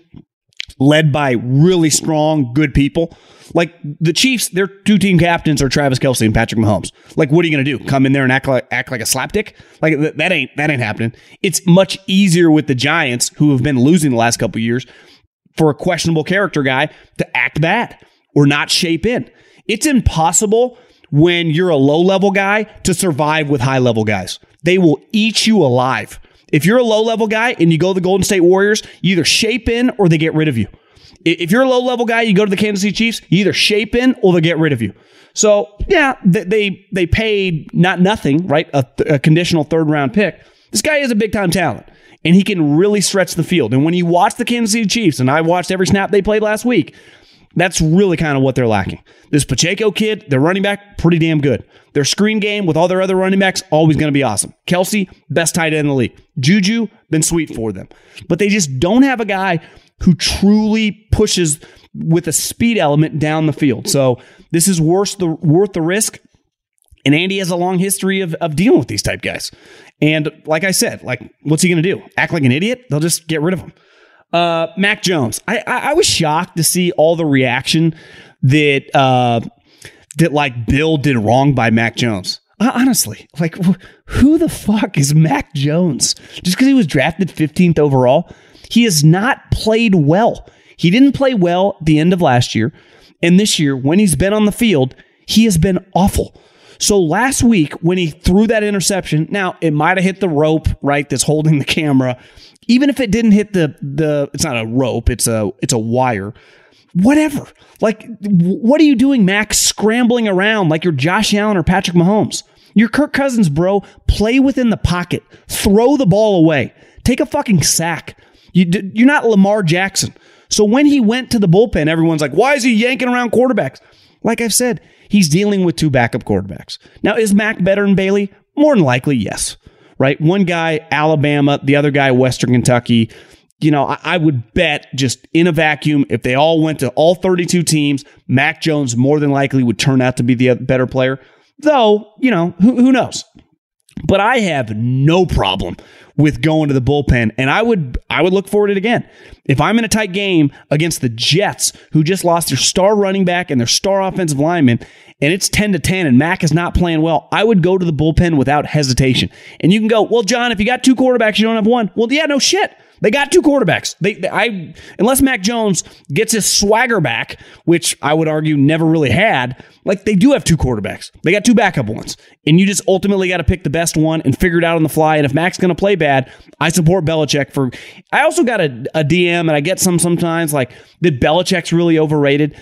led by really strong, good people, like the Chiefs, their two team captains are Travis Kelce and Patrick Mahomes. Like, what are you going to do? Come in there and act like act like a slapdick? Like that ain't that ain't happening. It's much easier with the Giants, who have been losing the last couple years, for a questionable character guy to act bad or not shape in. It's impossible when you're a low level guy to survive with high level guys. They will eat you alive. If you're a low level guy and you go to the Golden State Warriors, you either shape in or they get rid of you. If you're a low level guy, you go to the Kansas City Chiefs, you either shape in or they get rid of you. So yeah, they they paid not nothing, right? A, a conditional third round pick. This guy is a big time talent, and he can really stretch the field. And when you watch the Kansas City Chiefs, and I watched every snap they played last week, that's really kind of what they're lacking. This Pacheco kid, their running back, pretty damn good. Their screen game with all their other running backs, always going to be awesome. Kelce, best tight end in the league. Juju, been sweet for them. But they just don't have a guy who truly pushes with a speed element down the field. So this is worth the worth the risk. And Andy has a long history of, of dealing with these type guys. And like I said, like, what's he going to do? Act like an idiot? They'll just get rid of him. Uh, Mac Jones. I, I, I was shocked to see all the reaction that uh, that like Bill did wrong by Mac Jones. Honestly, like who the fuck is Mac Jones? Just because he was drafted 15th overall, he has not played well. He didn't play well at the end of last year, and this year when he's been on the field, he has been awful. So last week when he threw that interception, now it might have hit the rope, right? That's holding the camera even if it didn't hit the the it's not a rope, it's a it's a wire. Whatever. Like what are you doing, Max, scrambling around like you're Josh Allen or Patrick Mahomes? You're Kirk Cousins, bro. Play within the pocket. Throw the ball away. Take a fucking sack. You, you're not Lamar Jackson. So when he went to the bullpen, everyone's like, why is he yanking around quarterbacks? Like I've said, he's dealing with two backup quarterbacks. Now, is Mac better than Bailey? More than likely, yes right? One guy, Alabama, the other guy, Western Kentucky. You know, I, I would bet just in a vacuum, if they all went to all 32 teams, Mac Jones more than likely would turn out to be the better player. Though, you know, who, who knows? But I have no problem with going to the bullpen, and I would I would look forward to it again. If I'm in a tight game against the Jets, who just lost their star running back and their star offensive lineman, and it's 10 to 10 and Mac is not playing well, I would go to the bullpen without hesitation. And you can go, well, John, if you got two quarterbacks, you don't have one. Well, yeah, no shit. They got two quarterbacks. They, they, I unless Mac Jones gets his swagger back, which I would argue never really had. Like they do have two quarterbacks. They got two backup ones, and you just ultimately got to pick the best one and figure it out on the fly. And if Mac's going to play bad, I support Belichick for. I also got a, a DM, and I get some sometimes like that Belichick's really overrated.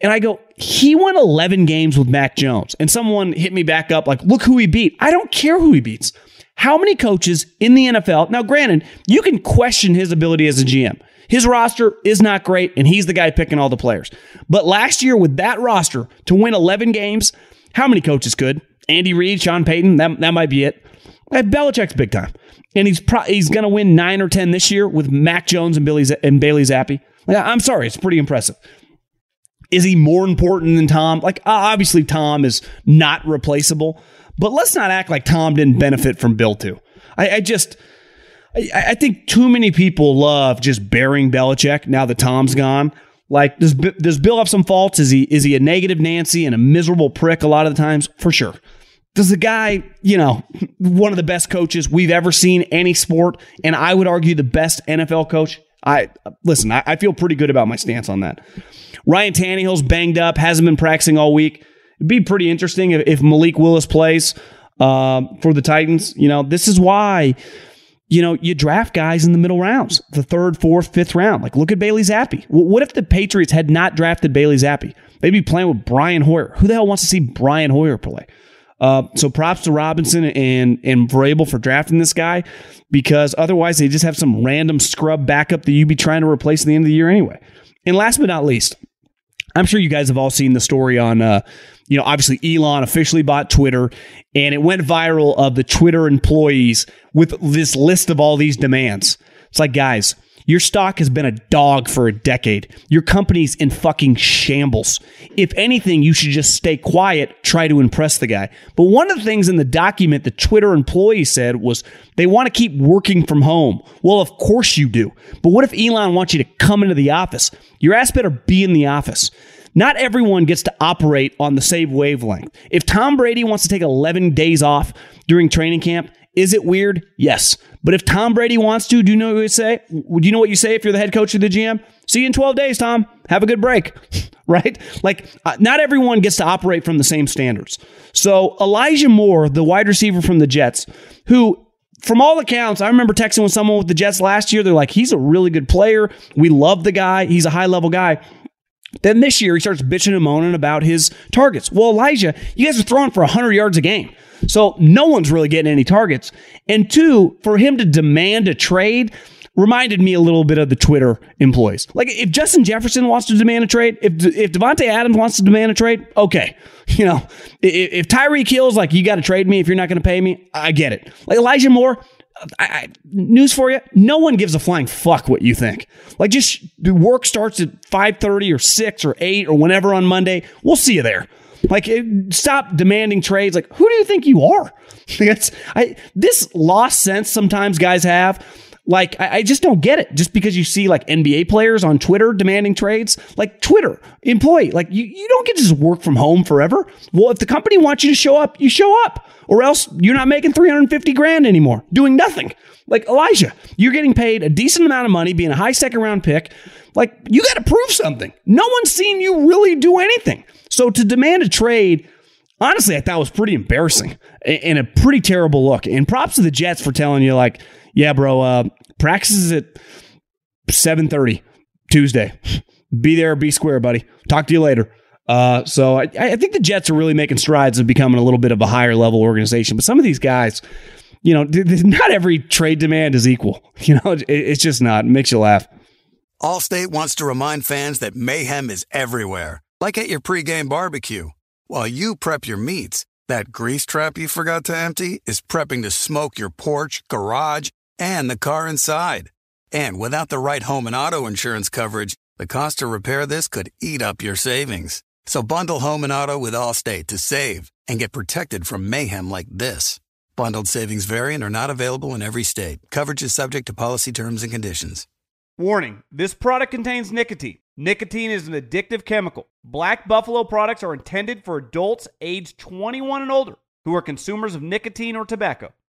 And I go, he won 11 games with Mac Jones. And someone hit me back up like, look who he beat. I don't care who he beats. How many coaches in the NFL? Now, granted, you can question his ability as a GM. His roster is not great, and he's the guy picking all the players. But last year, with that roster, to win 11 games, how many coaches could? Andy Reid, Sean Payton, that, that might be it. Uh, Belichick's big time. And he's pro- he's going to win 9 or 10 this year with Mac Jones and, Billy, and Bailey Zappe. I'm sorry, it's pretty impressive. Is he more important than Tom? Like, obviously, Tom is not replaceable, but let's not act like Tom didn't benefit from Bill, too. I, I just, I, I, think too many people love just burying Belichick now that Tom's gone. Like, does does Bill have some faults? Is he is he a negative Nancy and a miserable prick a lot of the times? For sure. Does the guy, you know, one of the best coaches we've ever seen any sport, and I would argue the best NFL coach? I listen. I, I feel pretty good about my stance on that. Ryan Tannehill's banged up, hasn't been practicing all week. It'd be pretty interesting if, if Malik Willis plays uh, for the Titans. You know, this is why you know, you draft guys in the middle rounds, the third, fourth, fifth round. Like, look at Bailey Zappe. What if the Patriots had not drafted Bailey Zappe? They'd be playing with Brian Hoyer. Who the hell wants to see Brian Hoyer play? Uh, so props to Robinson and and Vrabel for drafting this guy because otherwise they just have some random scrub backup that you'd be trying to replace at the end of the year anyway. And last but not least, I'm sure you guys have all seen the story on, uh, you know, obviously Elon officially bought Twitter, and it went viral of the Twitter employees with this list of all these demands. It's like, guys, your stock has been a dog for a decade. Your company's in fucking shambles. If anything, you should just stay quiet, try to impress the guy. But one of the things in the document the Twitter employee said was they want to keep working from home. Well, of course you do. But what if Elon wants you to come into the office? Your ass better be in the office. Not everyone gets to operate on the same wavelength. If Tom Brady wants to take 11 days off during training camp, is it weird? Yes. But if Tom Brady wants to, do you know what you say? Do you know what you say if you're the head coach of the GM? See you in 12 days, Tom. Have a good break. right? Like, uh, not everyone gets to operate from the same standards. So, Elijah Moore, the wide receiver from the Jets, who from all accounts, I remember texting with someone with the Jets last year. They're like, he's a really good player. We love the guy. He's a high level guy. Then this year, he starts bitching and moaning about his targets. Well, Elijah, you guys are throwing for 100 yards a game. So no one's really getting any targets. And two, for him to demand a trade reminded me a little bit of the Twitter employees. Like if Justin Jefferson wants to demand a trade, if if Davante Adams wants to demand a trade, okay. You know, if, if Tyreek Hill's like, you got to trade me if you're not going to pay me, I get it. Like Elijah Moore, I, I, news for you: no one gives a flying fuck what you think. Like, just the work starts at five thirty or six or eight or whenever on Monday. We'll see you there. Like, stop demanding trades. Like, who do you think you are? I, this lost sense sometimes guys have. Like, I, I, just don't get it. Just because you see like NBA players on Twitter demanding trades, like Twitter employee, like you, you don't get to just work from home forever. Well, if the company wants you to show up, you show up, or else you're not making 350 grand anymore doing nothing. Like Elijah, you're getting paid a decent amount of money being a high second round pick. Like, you got to prove something. No one's seen you really do anything. So to demand a trade, honestly, I thought was pretty embarrassing and a pretty terrible look. And props to the Jets for telling you, like, yeah, bro, uh, practice is at 7.30 Tuesday. Be there, be square, buddy. Talk to you later. Uh, so I, I think the Jets are really making strides of becoming a little bit of a higher level organization. But some of these guys, you know, not every trade demand is equal. You know, it's just not. It makes you laugh. Allstate wants to remind fans that mayhem is everywhere, like at your pregame barbecue. While you prep your meats, that grease trap you forgot to empty is prepping to smoke your porch, garage, and the car inside. And without the right home and auto insurance coverage, the cost to repair this could eat up your savings. So bundle home and auto with Allstate to save and get protected from mayhem like this. Bundled savings variant are not available in every state. Coverage is subject to policy terms and conditions. Warning this product contains nicotine. Nicotine is an addictive chemical. Black Buffalo products are intended for adults age 21 and older who are consumers of nicotine or tobacco.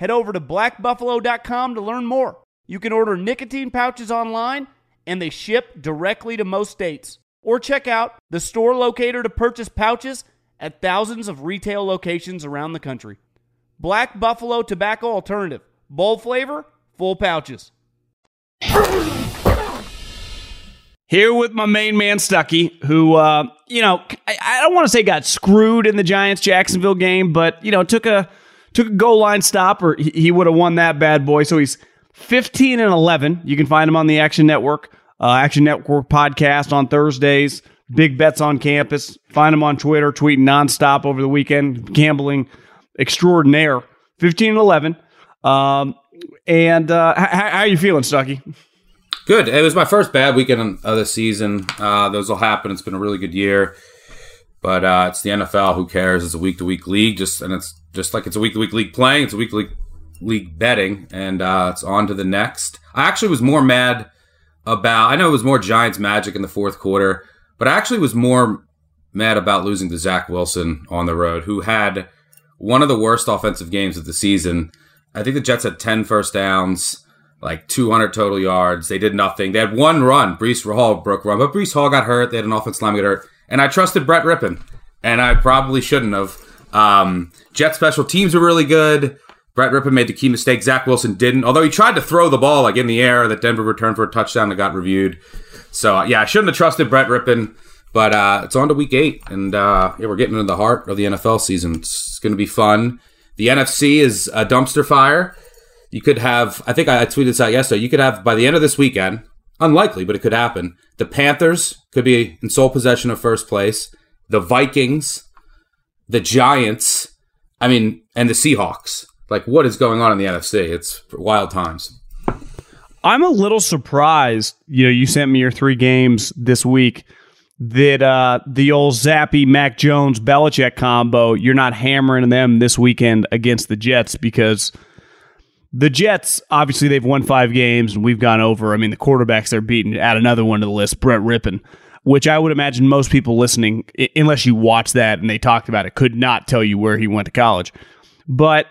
head over to blackbuffalo.com to learn more. You can order nicotine pouches online, and they ship directly to most states. Or check out the store locator to purchase pouches at thousands of retail locations around the country. Black Buffalo Tobacco Alternative. Bold flavor, full pouches. Here with my main man Stuckey, who uh, you know I, I don't want to say got screwed in the Giants Jacksonville game, but you know took a took a goal line stop, or he, would have won that bad boy. So he's 15 and 11. You can find him on the Action Network, uh, Action Network podcast on Thursdays. Big bets on campus. Find him on Twitter, tweeting nonstop over the weekend, gambling extraordinaire. 15 and 11. Um, and uh, how, how are you feeling, Stuckey? Good. It was my first bad weekend of the season. Uh, those will happen. It's been a really good year, but uh, it's the NFL. Who cares? It's a week to week league. Just and it's just like it's a week to week league playing. It's a week to week league betting, and uh, it's on to the next. I actually was more mad about. I know it was more Giants Magic in the fourth quarter, but I actually was more mad about losing to Zach Wilson on the road, who had one of the worst offensive games of the season. I think the Jets had 10 first downs like 200 total yards. They did nothing. They had one run. Breece Hall broke run, but Breece Hall got hurt. They had an offensive line get hurt. And I trusted Brett Rypien, and I probably shouldn't have. Um, Jet special teams were really good. Brett Rypien made the key mistake. Zach Wilson didn't, although he tried to throw the ball like in the air that Denver returned for a touchdown that got reviewed. So uh, yeah, I shouldn't have trusted Brett Rypien. But uh, it's on to week eight, and uh, yeah, we're getting into the heart of the NFL season. It's going to be fun. The NFC is a dumpster fire you could have, I think I tweeted this out yesterday, you could have by the end of this weekend, unlikely, but it could happen. The Panthers could be in sole possession of first place, the Vikings, the Giants, I mean, and the Seahawks. Like, what is going on in the NFC? It's wild times. I'm a little surprised. You know, you sent me your three games this week that uh, the old Zappe Mac Jones Belichick combo, you're not hammering them this weekend against the Jets because – the Jets, obviously, they've won five games, and we've gone over. I mean, the quarterbacks they're beating. Add another one to the list, Brett Rypien, which I would imagine most people listening, unless you watch that and they talked about it, could not tell you where he went to college. But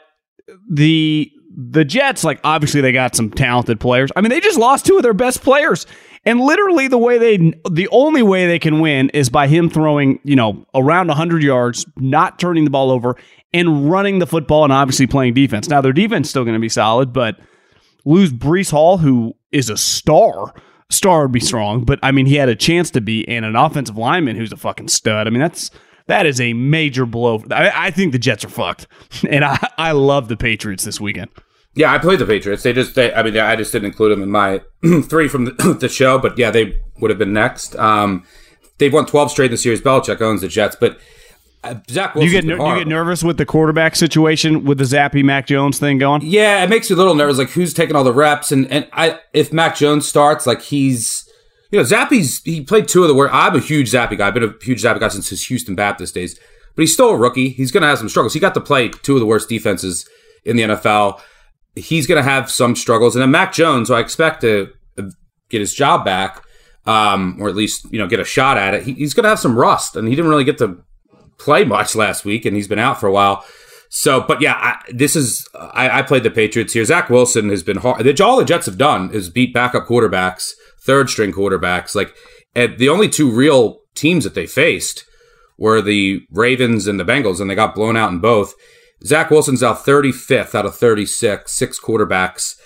the the Jets, like obviously, they got some talented players. I mean, they just lost two of their best players. And literally, the way they, the only way they can win is by him throwing, you know, around 100 yards, not turning the ball over, and running the football and obviously playing defense. Now their defense is still going to be solid, but lose Breece Hall, who is a star. Star would be strong, but I mean he had a chance to be, and an offensive lineman who's a fucking stud. I mean that's that is a major blow. I, I think the Jets are fucked, and I I love the Patriots this weekend. Yeah, I played the Patriots. They just, they, I mean, I just didn't include them in my three from the, the, show, but yeah, they would have been next. Um, they've won 12 straight in the series. Belichick owns the Jets, but uh, Zach you get you get nervous with the quarterback situation with the Zappe Mac Jones thing going. Yeah, it makes you a little nervous. Like who's taking all the reps, and and I if Mac Jones starts, like he's you know Zappe's he played two of the worst. I'm a huge Zappe guy. I've been a huge Zappe guy since his Houston Baptist days, but he's still a rookie. He's going to have some struggles. He got to play two of the worst defenses in the NFL. He's going to have some struggles, and then Mac Jones, who I expect to get his job back. Um, or at least you know get a shot at it. He, he's going to have some rust, and he didn't really get to play much last week, and he's been out for a while. So, but yeah, I, this is I, I, played the Patriots here. Zach Wilson has been hard. All the Jets have done is beat backup quarterbacks, third string quarterbacks. Like the only two real teams that they faced were the Ravens and the Bengals, and they got blown out in both. Zach Wilson's out 35th out of 36, six quarterbacks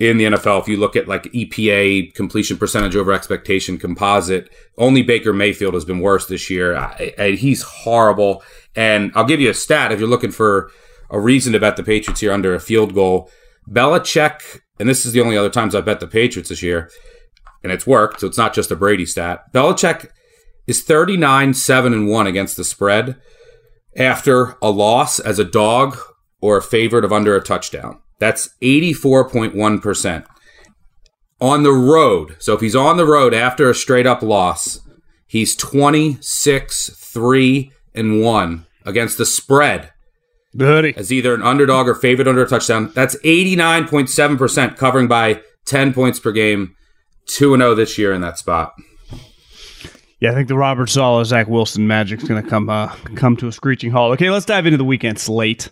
in the NFL. If you look at like EPA completion percentage over expectation composite, only Baker Mayfield has been worse this year. I, I, he's horrible. And I'll give you a stat if you're looking for a reason to bet the Patriots here under a field goal. Belichick, and this is the only other times I bet the Patriots this year, and it's worked, so it's not just a Brady stat. Belichick is 39 7 and 1 against the spread after a loss as a dog or a favorite of under a touchdown. That's 84.1%. On the road, so if he's on the road after a straight up loss, He's 26, 3, and 1 against the spread The hoodie. as either an underdog or favorite under a touchdown. That's 89.7% covering by 10 points per game. 2 0 this year in that spot. Yeah, I think the Robert Saleh, Zach Wilson magic's going to come uh, come to a screeching halt. Okay, let's dive into the weekend slate.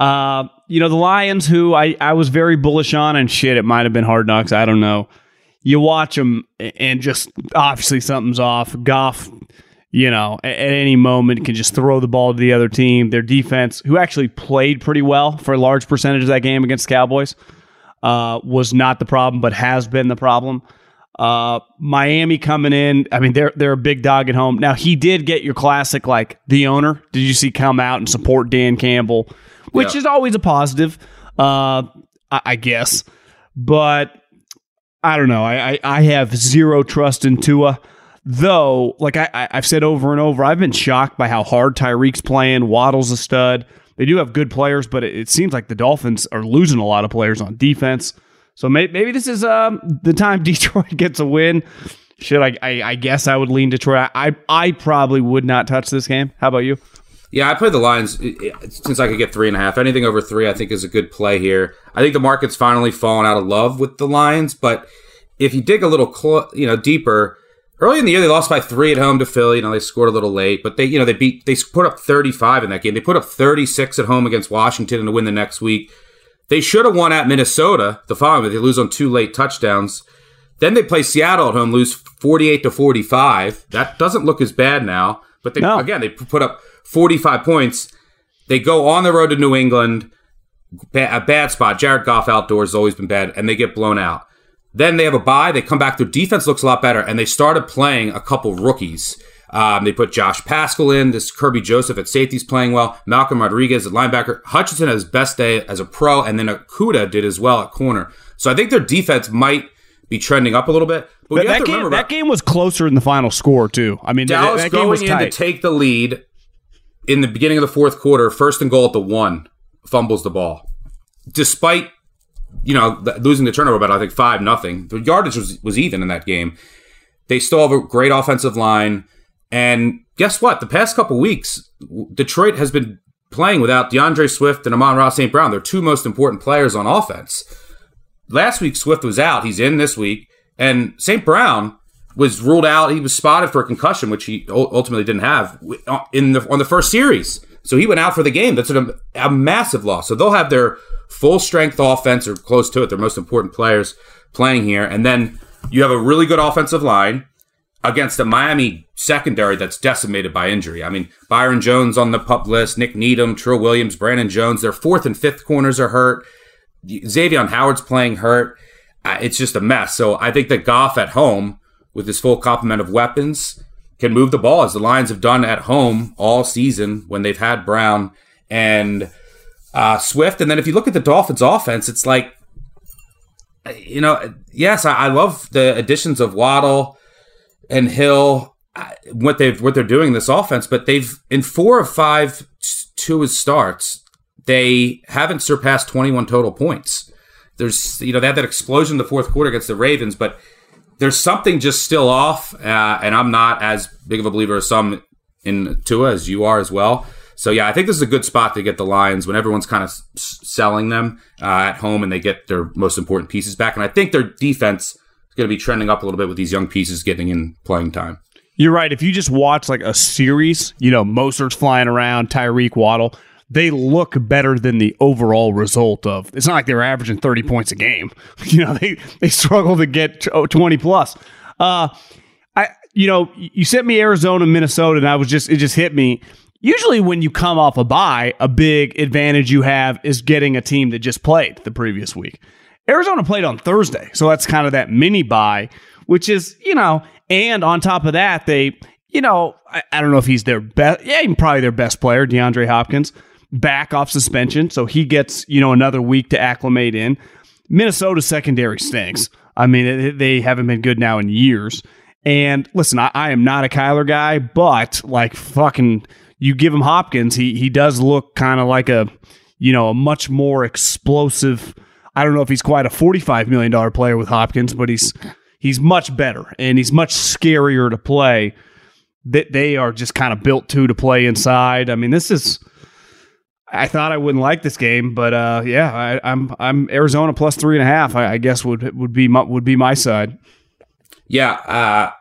Uh, you know, the Lions, who I, I was very bullish on, and shit, it might have been hard knocks. I don't know. You watch them, and just obviously something's off. Goff, you know, at, at any moment can just throw the ball to the other team. Their defense, who actually played pretty well for a large percentage of that game against the Cowboys, uh, was not the problem, but has been the problem. Uh, Miami coming in. I mean, they're they're a big dog at home. Now he did get your classic like the owner. Did you see come out and support Dan Campbell, which Yeah. is always a positive, uh, I, I guess. But I don't know. I, I I have zero trust in Tua. Though, like I, I- I've said over and over, I've been shocked by how hard Tyreek's playing. Waddle's a stud. They do have good players, but it, it seems like the Dolphins are losing a lot of players on defense. So may, maybe this is um, the time Detroit gets a win. Should I, I? I guess I would lean Detroit. I I probably would not touch this game. How about you? Yeah, I played the Lions eh, eh, since I could get three and a half. Anything over three, I think, is a good play here. I think the market's finally fallen out of love with the Lions, but if you dig a little, clo- you know, deeper, early in the year they lost by three at home to Philly. You know, they scored a little late, but they, you know, they beat, they put up thirty-five in that game. They put up thirty-six at home against Washington and to win the next week. They should have won at Minnesota the following week. They lose on two late touchdowns. Then they play Seattle at home, lose 48 to 45. That doesn't look as bad now. But they, No. again, they put up 45 points. They go on the road to New England, a bad spot. Jared Goff outdoors has always been bad, and they get blown out. Then they have a bye. They come back. Their defense looks a lot better, and they started playing a couple rookies. Um, they put Josh Paschal in. This Kerby Joseph at safety is playing well. Malcolm Rodriguez at linebacker. Hutchinson had his best day as a pro, and then Okudah did as well at corner. So I think their defense might be trending up a little bit. But That, that game, that game was closer in the final score too. I mean, that, Dallas that game going was in to take the lead in the beginning of the fourth quarter, first and goal at the one, fumbles the ball. Despite you know losing the turnover, about I think five nothing. The yardage was was even in that game. They still have a great offensive line, and guess what? The past couple weeks, Detroit has been playing without DeAndre Swift and Amon-Ra St. Brown. They're two most important players on offense. Last week Swift was out. He's in this week, and St. Brown was ruled out. He was spotted for a concussion, which he ultimately didn't have uh, in the on the first series. So he went out for the game. That's a, massive loss. So they'll have their full strength offense or close to it. Their most important players playing here, and then you have a really good offensive line against a Miami secondary that's decimated by injury. I mean, Byron Jones on the pup list, Nik Needham, Trill Williams, Brandon Jones. Their fourth and fifth corners are hurt. Xavier Howard's playing hurt. Uh, it's just a mess. So I think that Goff at home, with his full complement of weapons, can move the ball as the Lions have done at home all season when they've had Brown and uh, Swift. And then if you look at the Dolphins' offense, it's like, you know, yes, I, I love the additions of Waddle and Hill, what they've what they're doing in this offense, but they've in four of five to his starts, they haven't surpassed 21 total points. There's you know they had that explosion in the fourth quarter against the Ravens, but there's something just still off, uh, and I'm not as big of a believer as some in Tua as you are as well. So yeah, I think this is a good spot to get the Lions when everyone's kind of s- selling them uh, at home and they get their most important pieces back. And I think their defense is going to be trending up a little bit with these young pieces getting in playing time. You're right. If you just watch like a series, you know, Mostert's flying around, Tyreek Waddle, they look better than the overall result of. It's not like they're averaging 30 points a game. You know, they they struggle to get oh, 20 plus. Uh I you know, you sent me Arizona, Minnesota, and I was just it just hit me. Usually when you come off a bye, a big advantage you have is getting a team that just played the previous week. Arizona played on Thursday, so that's kind of that mini bye, which is, you know, and on top of that, they, you know, I, I don't know if he's their best, yeah, probably their best player, DeAndre Hopkins, back off suspension, so he gets, you know, another week to acclimate in. Minnesota secondary stinks. I mean, they haven't been good now in years. And listen, I, I am not a Kyler guy, but like fucking, you give him Hopkins, he he does look kind of like a, you know, a much more explosive. I don't know if he's quite a forty-five million dollar player with Hopkins, but he's he's much better and he's much scarier to play. that they are just kind of built to to play inside. I mean, this is. I thought I wouldn't like this game, but uh, yeah, I, I'm I'm Arizona plus three and a half. I, I guess would would be my, would be my side. Yeah, uh,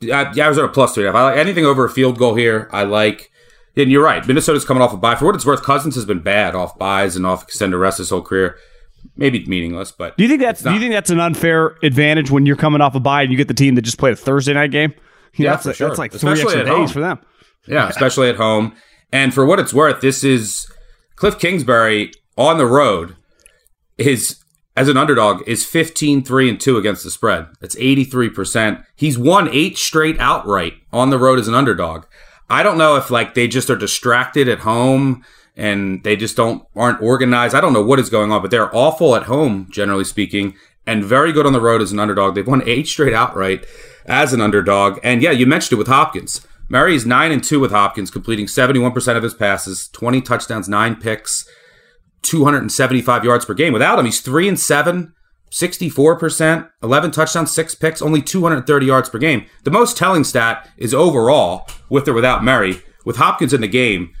yeah, Arizona plus three and a half. I like anything over a field goal here. I like. And you're right. Minnesota's coming off a bye. For what it's worth, Cousins has been bad off byes and off extended rest his whole career. Maybe meaningless, but do you think that's do you think that's an unfair advantage when you're coming off a bye and you get the team that just played a Thursday night game? You know, yeah, that's, for like, sure. that's like Especially three extra days home. for them. Yeah, especially at home. And for what it's worth, this is Cliff Kingsbury on the road is as an underdog is 15 3 and 2 against the spread. That's 83%. He's won 8 straight outright on the road as an underdog. I don't know if like they just are distracted at home and they just don't aren't organized. I don't know what is going on, but they're awful at home generally speaking and very good on the road as an underdog. They've won 8 straight outright as an underdog. And yeah, you mentioned it with Hopkins. Murray's 9 and 2 with Hopkins, completing 71% of his passes, 20 touchdowns, 9 picks, 275 yards per game. Without him, he's 3 and 7, 64%, 11 touchdowns, 6 picks, only 230 yards per game. The most telling stat is overall, with or without Murray, with Hopkins in the game,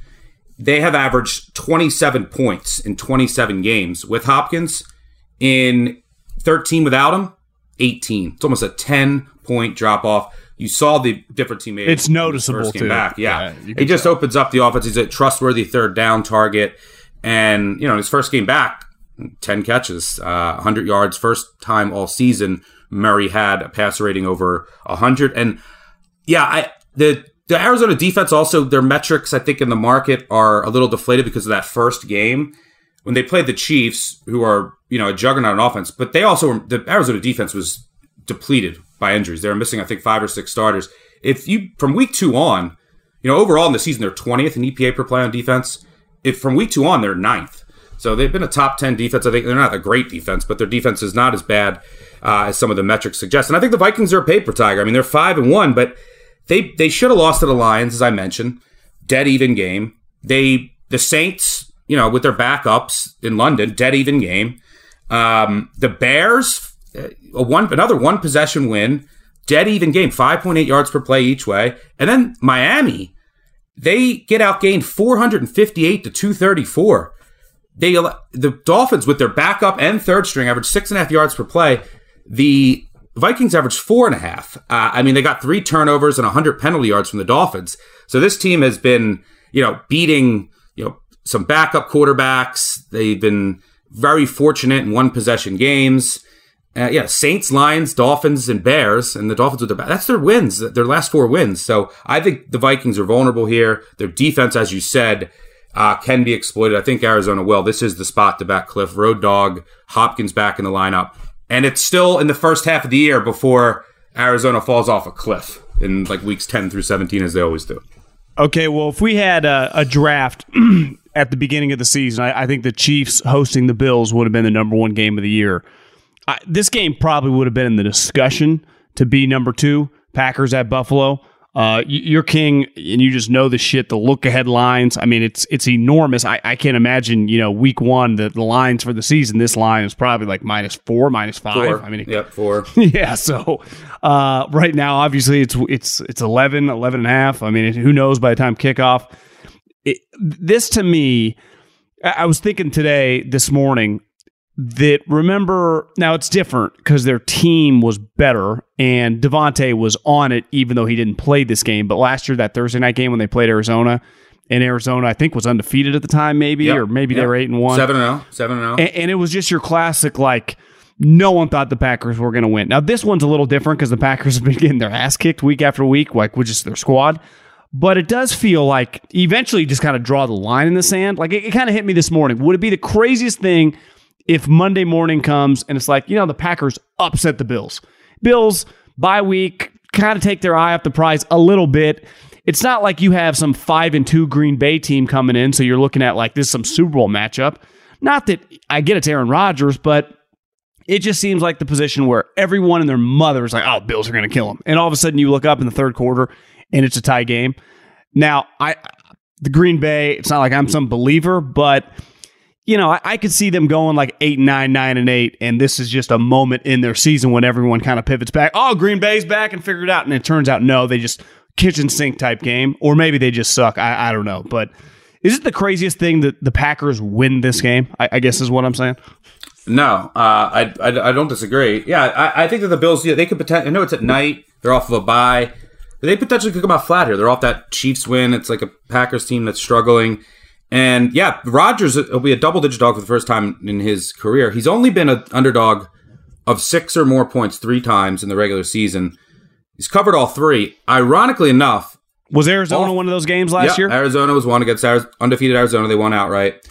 they have averaged 27 points in 27 games. With Hopkins in 13 without him, 18. It's almost a 10 point drop off. You saw the difference he made. It's noticeable, too. Back. Yeah, Yeah, just tell. opens up the offense. He's a trustworthy third down target, and you know his first game back, 10 catches, uh, 100 yards, first time all season. Murray had a passer rating over 100, and yeah, I the the Arizona defense also their metrics I think in the market are a little deflated because of that first game when they played the Chiefs, who are you know a juggernaut on offense, but they also were, the Arizona defense was depleted by injuries. They're missing I think five or six starters. If you from week two on, you know overall in the season they're twentieth in EPA per play on defense. If from week two on they're ninth, so they've been a top ten defense. I think they're not a great defense, but their defense is not as bad uh, as some of the metrics suggest. And I think the Vikings are a paper tiger. I mean they're five and one, but they they should have lost to the Lions, as I mentioned. Dead even game. They the Saints, you know, with their backups in London, dead even game. Um, the Bears, a one another one possession win, dead even game, five point eight yards per play each way, and then Miami, they get outgained four hundred and fifty eight to two thirty four. They the Dolphins with their backup and third string average six and a half yards per play. The Vikings averaged four and a half. Uh, I mean, they got three turnovers and 100 penalty yards from the Dolphins. So this team has been, you know, beating, you know, some backup quarterbacks. They've been very fortunate in one possession games. Uh, yeah, Saints, Lions, Dolphins, and Bears, and the Dolphins with their. That's their wins, their last four wins. So I think the Vikings are vulnerable here. Their defense, as you said, uh, can be exploited. I think Arizona will. This is the spot to back Cliff. Road dog, Hopkins back in the lineup. And it's still in the first half of the year before Arizona falls off a cliff in like weeks 10 through 17, as they always do. Okay, well, if we had a, a draft at the beginning of the season, I, I think the Chiefs hosting the Bills would have been the number one game of the year. I, this game probably would have been in the discussion to be number two. Packers at Buffalo. Uh, you're king, and you just know the shit. The look ahead lines. I mean, it's it's enormous. I, I can't imagine. You know, week one, the, the lines for the season. This line is probably like minus four, minus five. Four. I mean, it- yep, four. yeah so uh, right now obviously it's it's it's 11 11 and a half i mean who knows by the time kickoff it, this to me I I was thinking today this morning that remember now it's different because their team was better and Davante was on it even though he didn't play this game but last year that Thursday night game when they played Arizona and Arizona I think was undefeated at the time maybe Yep, or maybe they were 8 and 1 7 and 0. 7 and 0. and, and it was just your classic like no one thought the Packers were going to win. Now this one's a little different because the Packers have been getting their ass kicked week after week, like with just their squad. But it does feel like eventually you just kind of draw the line in the sand. Like it, it kind of hit me this morning. Would it be the craziest thing if Monday morning comes and it's like you know the Packers upset the Bills? Bills bye week kind of take their eye off the prize a little bit. It's not like you have some five and two Green Bay team coming in, so you're looking at like this is some Super Bowl matchup. Not that I get it's Aaron Rodgers, but it just seems like the position where everyone and their mother is like, oh, Bills are going to kill them. And all of a sudden you look up in the third quarter and it's a tie game. Now, I the Green Bay, it's not like I'm some believer, but you know, I, I could see them going like eight, nine, nine, and eight, and this is just a moment in their season when everyone kind of pivots back. Oh, Green Bay's back and figured it out, and it turns out no, they just kitchen sink type game, or maybe they just suck. I, I don't know. But is it the craziest thing that the Packers win this game? I, I guess is what I'm saying. No, uh, I, I, I don't disagree. Yeah, I, I think that the Bills yeah, they could potentially. I know it's at night. They're off of a bye. They potentially could come out flat here. They're off that Chiefs win. It's like a Packers team that's struggling. And yeah, Rodgers will be a double digit dog for the first time in his career. He's only been an underdog of six or more points three times in the regular season. He's covered all three. Ironically enough, was Arizona all, one of those games last yeah, year? Arizona was one against Arizona, undefeated Arizona. They won outright.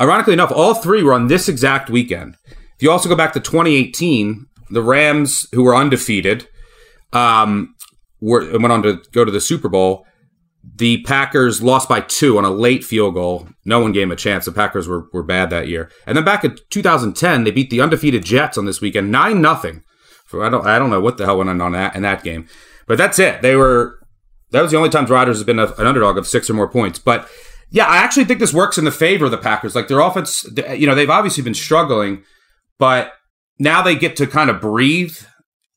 Ironically enough, all three were on this exact weekend. If you also go back to 2018, the Rams, who were undefeated, um, were went on to go to the Super Bowl. The Packers lost by two on a late field goal. No one gave them a chance. The Packers were, were bad that year. And then back in 2010, they beat the undefeated Jets on this weekend, nine nothing. I don't I don't know what the hell went on that in that game, but that's it. They were that was the only time Rodgers has been a, an underdog of six or more points. But yeah, I actually think this works in the favor of the Packers. Like their offense, you know, they've obviously been struggling, but now they get to kind of breathe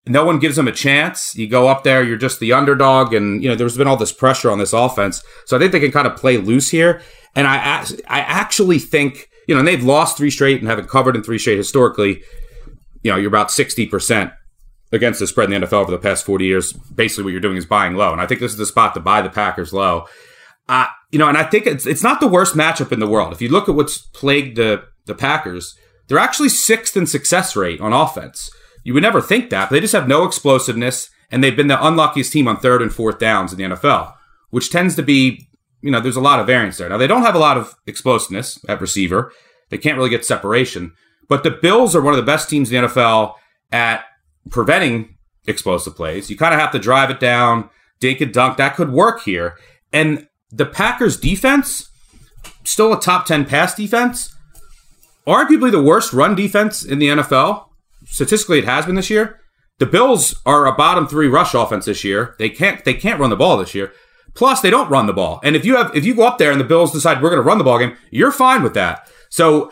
no one gives them a chance. You go up there, you're just the underdog, and you know there's been all this pressure on this offense. So I think they can kind of play loose here. And I I actually think you know and they've lost three straight and haven't covered in three straight historically. You know you're about sixty percent against the spread in the NFL over the past forty years. Basically, what you're doing is buying low, and I think this is the spot to buy the Packers low. Uh, you know, and I think it's it's not the worst matchup in the world. If you look at what's plagued the the Packers, they're actually sixth in success rate on offense. You would never think that, but they just have no explosiveness, and they've been the unluckiest team on third and fourth downs in the NFL, which tends to be, you know, there's a lot of variance there. Now, they don't have a lot of explosiveness at receiver. They can't really get separation, but the Bills are one of the best teams in the NFL at preventing explosive plays. You kind of have to drive it down, dink and dunk. That could work here. And the Packers defense, still a top 10 pass defense, arguably the worst run defense in the NFL statistically it has been this year. The Bills are a bottom three rush offense this year. They can't they can't run the ball this year. Plus, they don't run the ball. And if you have if you go up there and the Bills decide we're going to run the ball game, you're fine with that. So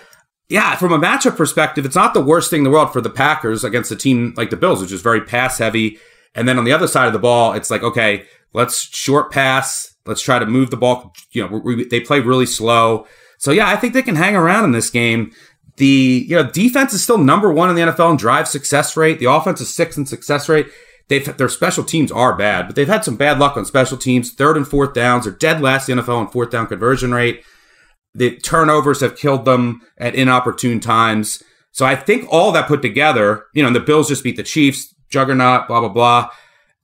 yeah, from a matchup perspective, it's not the worst thing in the world for the Packers against a team like the Bills, which is very pass heavy. And then on the other side of the ball, it's like okay, let's short pass, let's try to move the ball. You know, we, they play really slow. So yeah, I think they can hang around in this game. The you know defense is still number one in the NFL in drive success rate. The offense is sixth in success rate. They've their special teams are bad, but they've had some bad luck on special teams. Third and fourth downs are dead last in the NFL in fourth down conversion rate. The turnovers have killed them at inopportune times. So I think all that put together, you know, the Bills just beat the Chiefs, juggernaut, blah blah blah.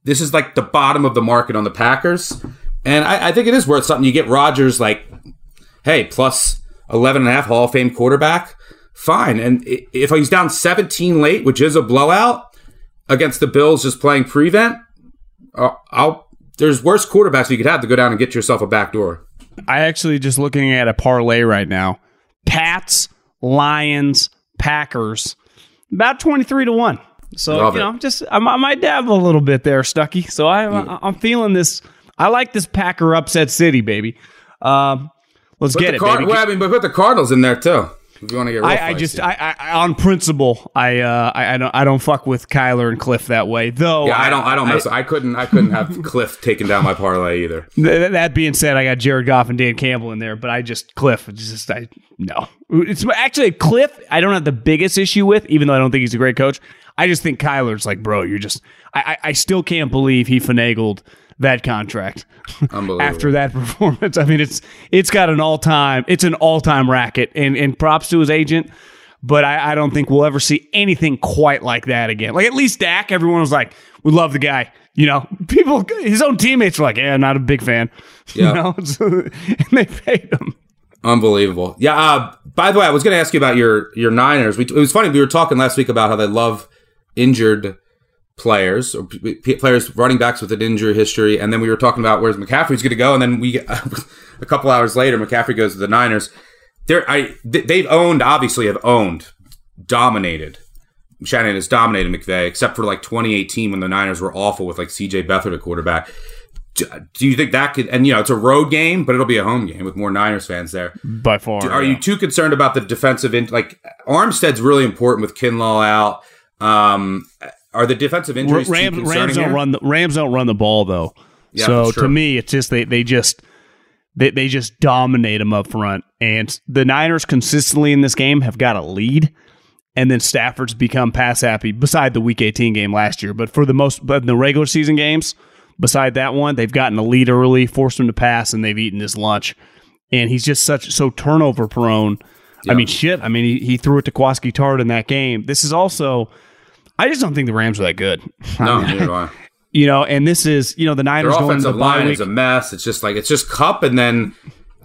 This is like the bottom of the market on the Packers, and I, I think it is worth something. You get Rodgers like, hey, plus 11 and a half Hall of Fame quarterback fine. And if he's down 17 late, which is a blowout against the Bills just playing prevent, uh, I'll there's worse quarterbacks you could have to go down and get yourself a back door. I actually just looking at a parlay right now. Pats, Lions, Packers, about 23 to 1. So, Love you know, it. just I, I might dabble a little bit there, Stuckey. So I, yeah. I am feeling this I like this Packer upset city, baby. Um, let's put get it, Car- baby. Well, I mean, but put the Cardinals in there too. If you want to get, I, I just, I, I, on principle, I, uh, I, I, don't, I don't fuck with Kyler and Cliff that way. Though, yeah, I, don't, I don't mess. I, I couldn't, I couldn't have Cliff taking down my parlay either. Th- that being said, I got Jared Goff and Dan Campbell in there, but I just Cliff, just, I no. It's actually Cliff. I don't have the biggest issue with, even though I don't think he's a great coach. I just think Kyler's like, bro, you're just. I, I still can't believe he finagled that contract after that performance. I mean, it's it's got an all time it's an all time racket, and and props to his agent. But I, I don't think we'll ever see anything quite like that again. Like at least Dak, everyone was like, "We love the guy." You know, people, his own teammates were like, "Yeah, not a big fan." Yeah. You know, so, and they paid him. Unbelievable. Yeah. Uh, by the way, I was going to ask you about your your Niners. We, it was funny. We were talking last week about how they love injured players or p- players running backs with an injury history, and then we were talking about where's McCaffrey's going to go, and then we a couple hours later, McCaffrey goes to the Niners. They're I they've owned obviously have owned dominated. Shanahan has dominated McVay, except for like 2018 when the Niners were awful with like C.J. Beathard at quarterback. Do you think that could? And you know, it's a road game, but it'll be a home game with more Niners fans there. By far, are yeah. you too concerned about the defensive? In, like Armstead's really important with Kinlaw out. Um, are the defensive injuries Rams, Rams don't here? run the Rams don't run the ball though. Yeah, so to me, it's just they they just they, they just dominate them up front, and the Niners consistently in this game have got a lead, and then Stafford's become pass happy. Beside the Week 18 game last year, but for the most, but in the regular season games, beside that one, they've gotten a lead early, forced him to pass, and they've eaten his lunch. And he's just such so turnover prone. I mean, shit. I mean, he, he threw it to Kwaski Tart in that game. This is also. I just don't think the Rams are that good. No, neither do I. You know, and this is you know the Their Niners going into offensive the line week. is a mess. It's just like it's just Cup and then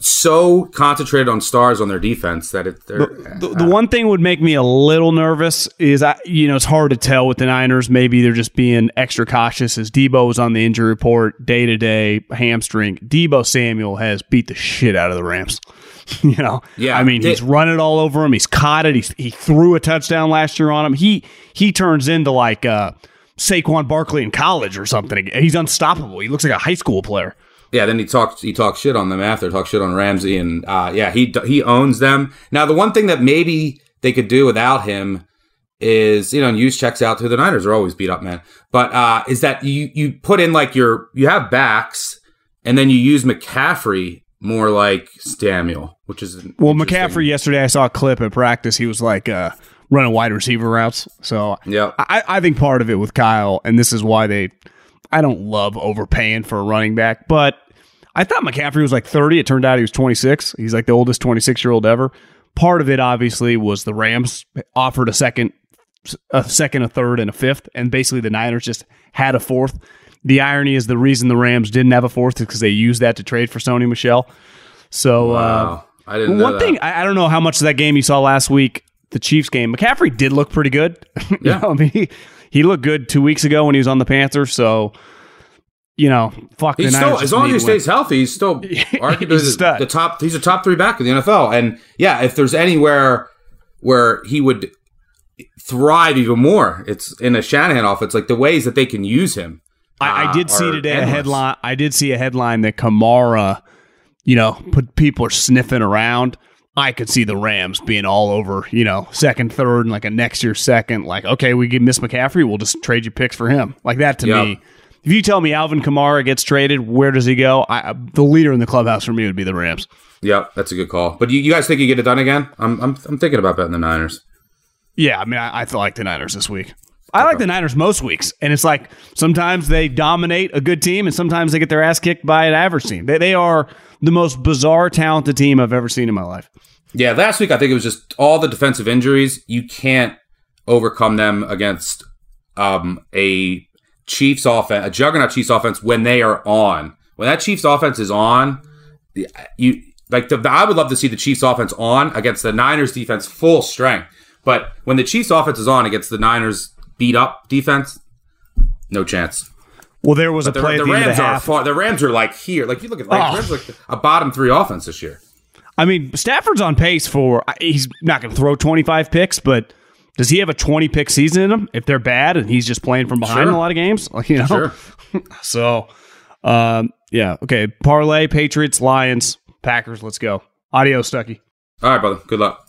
so concentrated on stars on their defense that it. They're, The, the one thing would make me a little nervous is I, you know, it's hard to tell with the Niners. Maybe they're just being extra cautious. As Deebo was on the injury report, day to day hamstring. Deebo Samuel has beat the shit out of the Rams. you know, Yeah, I mean, they- he's run it all over him. He's caught it. He's, he threw a touchdown last year on him. He he turns into like uh, Saquon Barkley in college or something. He's unstoppable. He looks like a high school player. Yeah, then he talked he talked shit on them after, talked shit on Ramsey, and uh, yeah, he he owns them. Now, the one thing that maybe they could do without him is you know, and Juszczyk's out to the Niners are always beat up, man. But uh, is that you you put in like your you have backs, and then you use McCaffrey more like Samuel, which is Well, McCaffrey yesterday, I saw a clip at practice. He was like uh, running wide receiver routes. So Yeah. I, I think part of it with Kyle, and this is why they, I don't love overpaying for a running back, but I thought McCaffrey was like 30. It turned out he was 26. He's like the oldest 26 year old ever. Part of it obviously was the Rams offered a second, a second, a third, and a fifth, and basically the Niners just had a fourth. The irony is the reason the Rams didn't have a fourth is because they used that to trade for Sony Michel. So uh, I didn't one thing I, I don't know how much of that game you saw last week, the Chiefs game. McCaffrey did look pretty good. You Yeah. know, I mean, he, he looked good two weeks ago when he was on the Panthers. So, you know, fuck He's the still, as long as he to win. stays healthy, he's still arguably He's the, the top. He's a top three back in the NFL, and yeah, if there's anywhere where he would thrive even more, it's in a Shanahan offense. Like the ways that they can use him. I, I uh, did see today a headline. I did see a headline that Kamara, you know, put people are sniffing around. I could see the Rams being all over, you know, second, third, and like a next year second. Like, okay, we get Miss McCaffrey, we'll just trade you picks for him. Like that to Yep. me. If you tell me Alvin Kamara gets traded, where does he go? I, the leader in the clubhouse for me would be the Rams. Yep, that's a good call. But you, you guys think you get it done again? I'm, I'm, I'm thinking about betting the Niners. Yeah, I mean, I, I like the Niners this week. I like the Niners most weeks, and it's like sometimes they dominate a good team, and sometimes they get their ass kicked by an average team. They, they are the most bizarre, talented team I've ever seen in my life. Yeah, last week I think it was just all the defensive injuries. You can't overcome them against um, a Chiefs offense, a juggernaut Chiefs offense when they are on. When that Chiefs offense is on, you like the, I would love to see the Chiefs offense on against the Niners defense full strength. But when the Chiefs offense is on against the Niners beat up defense, no chance. Well, there was a The, play the the Rams the are far, the Rams are like here. Like you look at the Rams, Oh. Rams like a bottom three offense this year. I mean, Stafford's on pace for. He's not going to throw 25 picks, but does he have a 20 pick season in him? If they're bad and he's just playing from behind Sure. in a lot of games, like, you know. Sure. So, um, yeah, okay. Parlay, Patriots, Lions, Packers. Let's go. Adios, Stuckey. All right, brother. Good luck.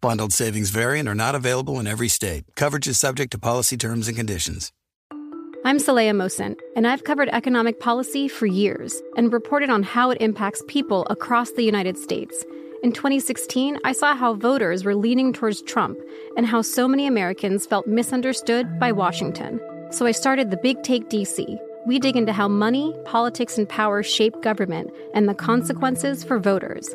Bundled savings vary and are not available in every state. Coverage is subject to policy terms and conditions. I'm Saleha Mohsin, and I've covered economic policy for years and reported on how it impacts people across the United States. In 2016, I saw how voters were leaning towards Trump and how so many Americans felt misunderstood by Washington. So I started the Big Take DC, we dig into how money, politics, and power shape government and the consequences for voters.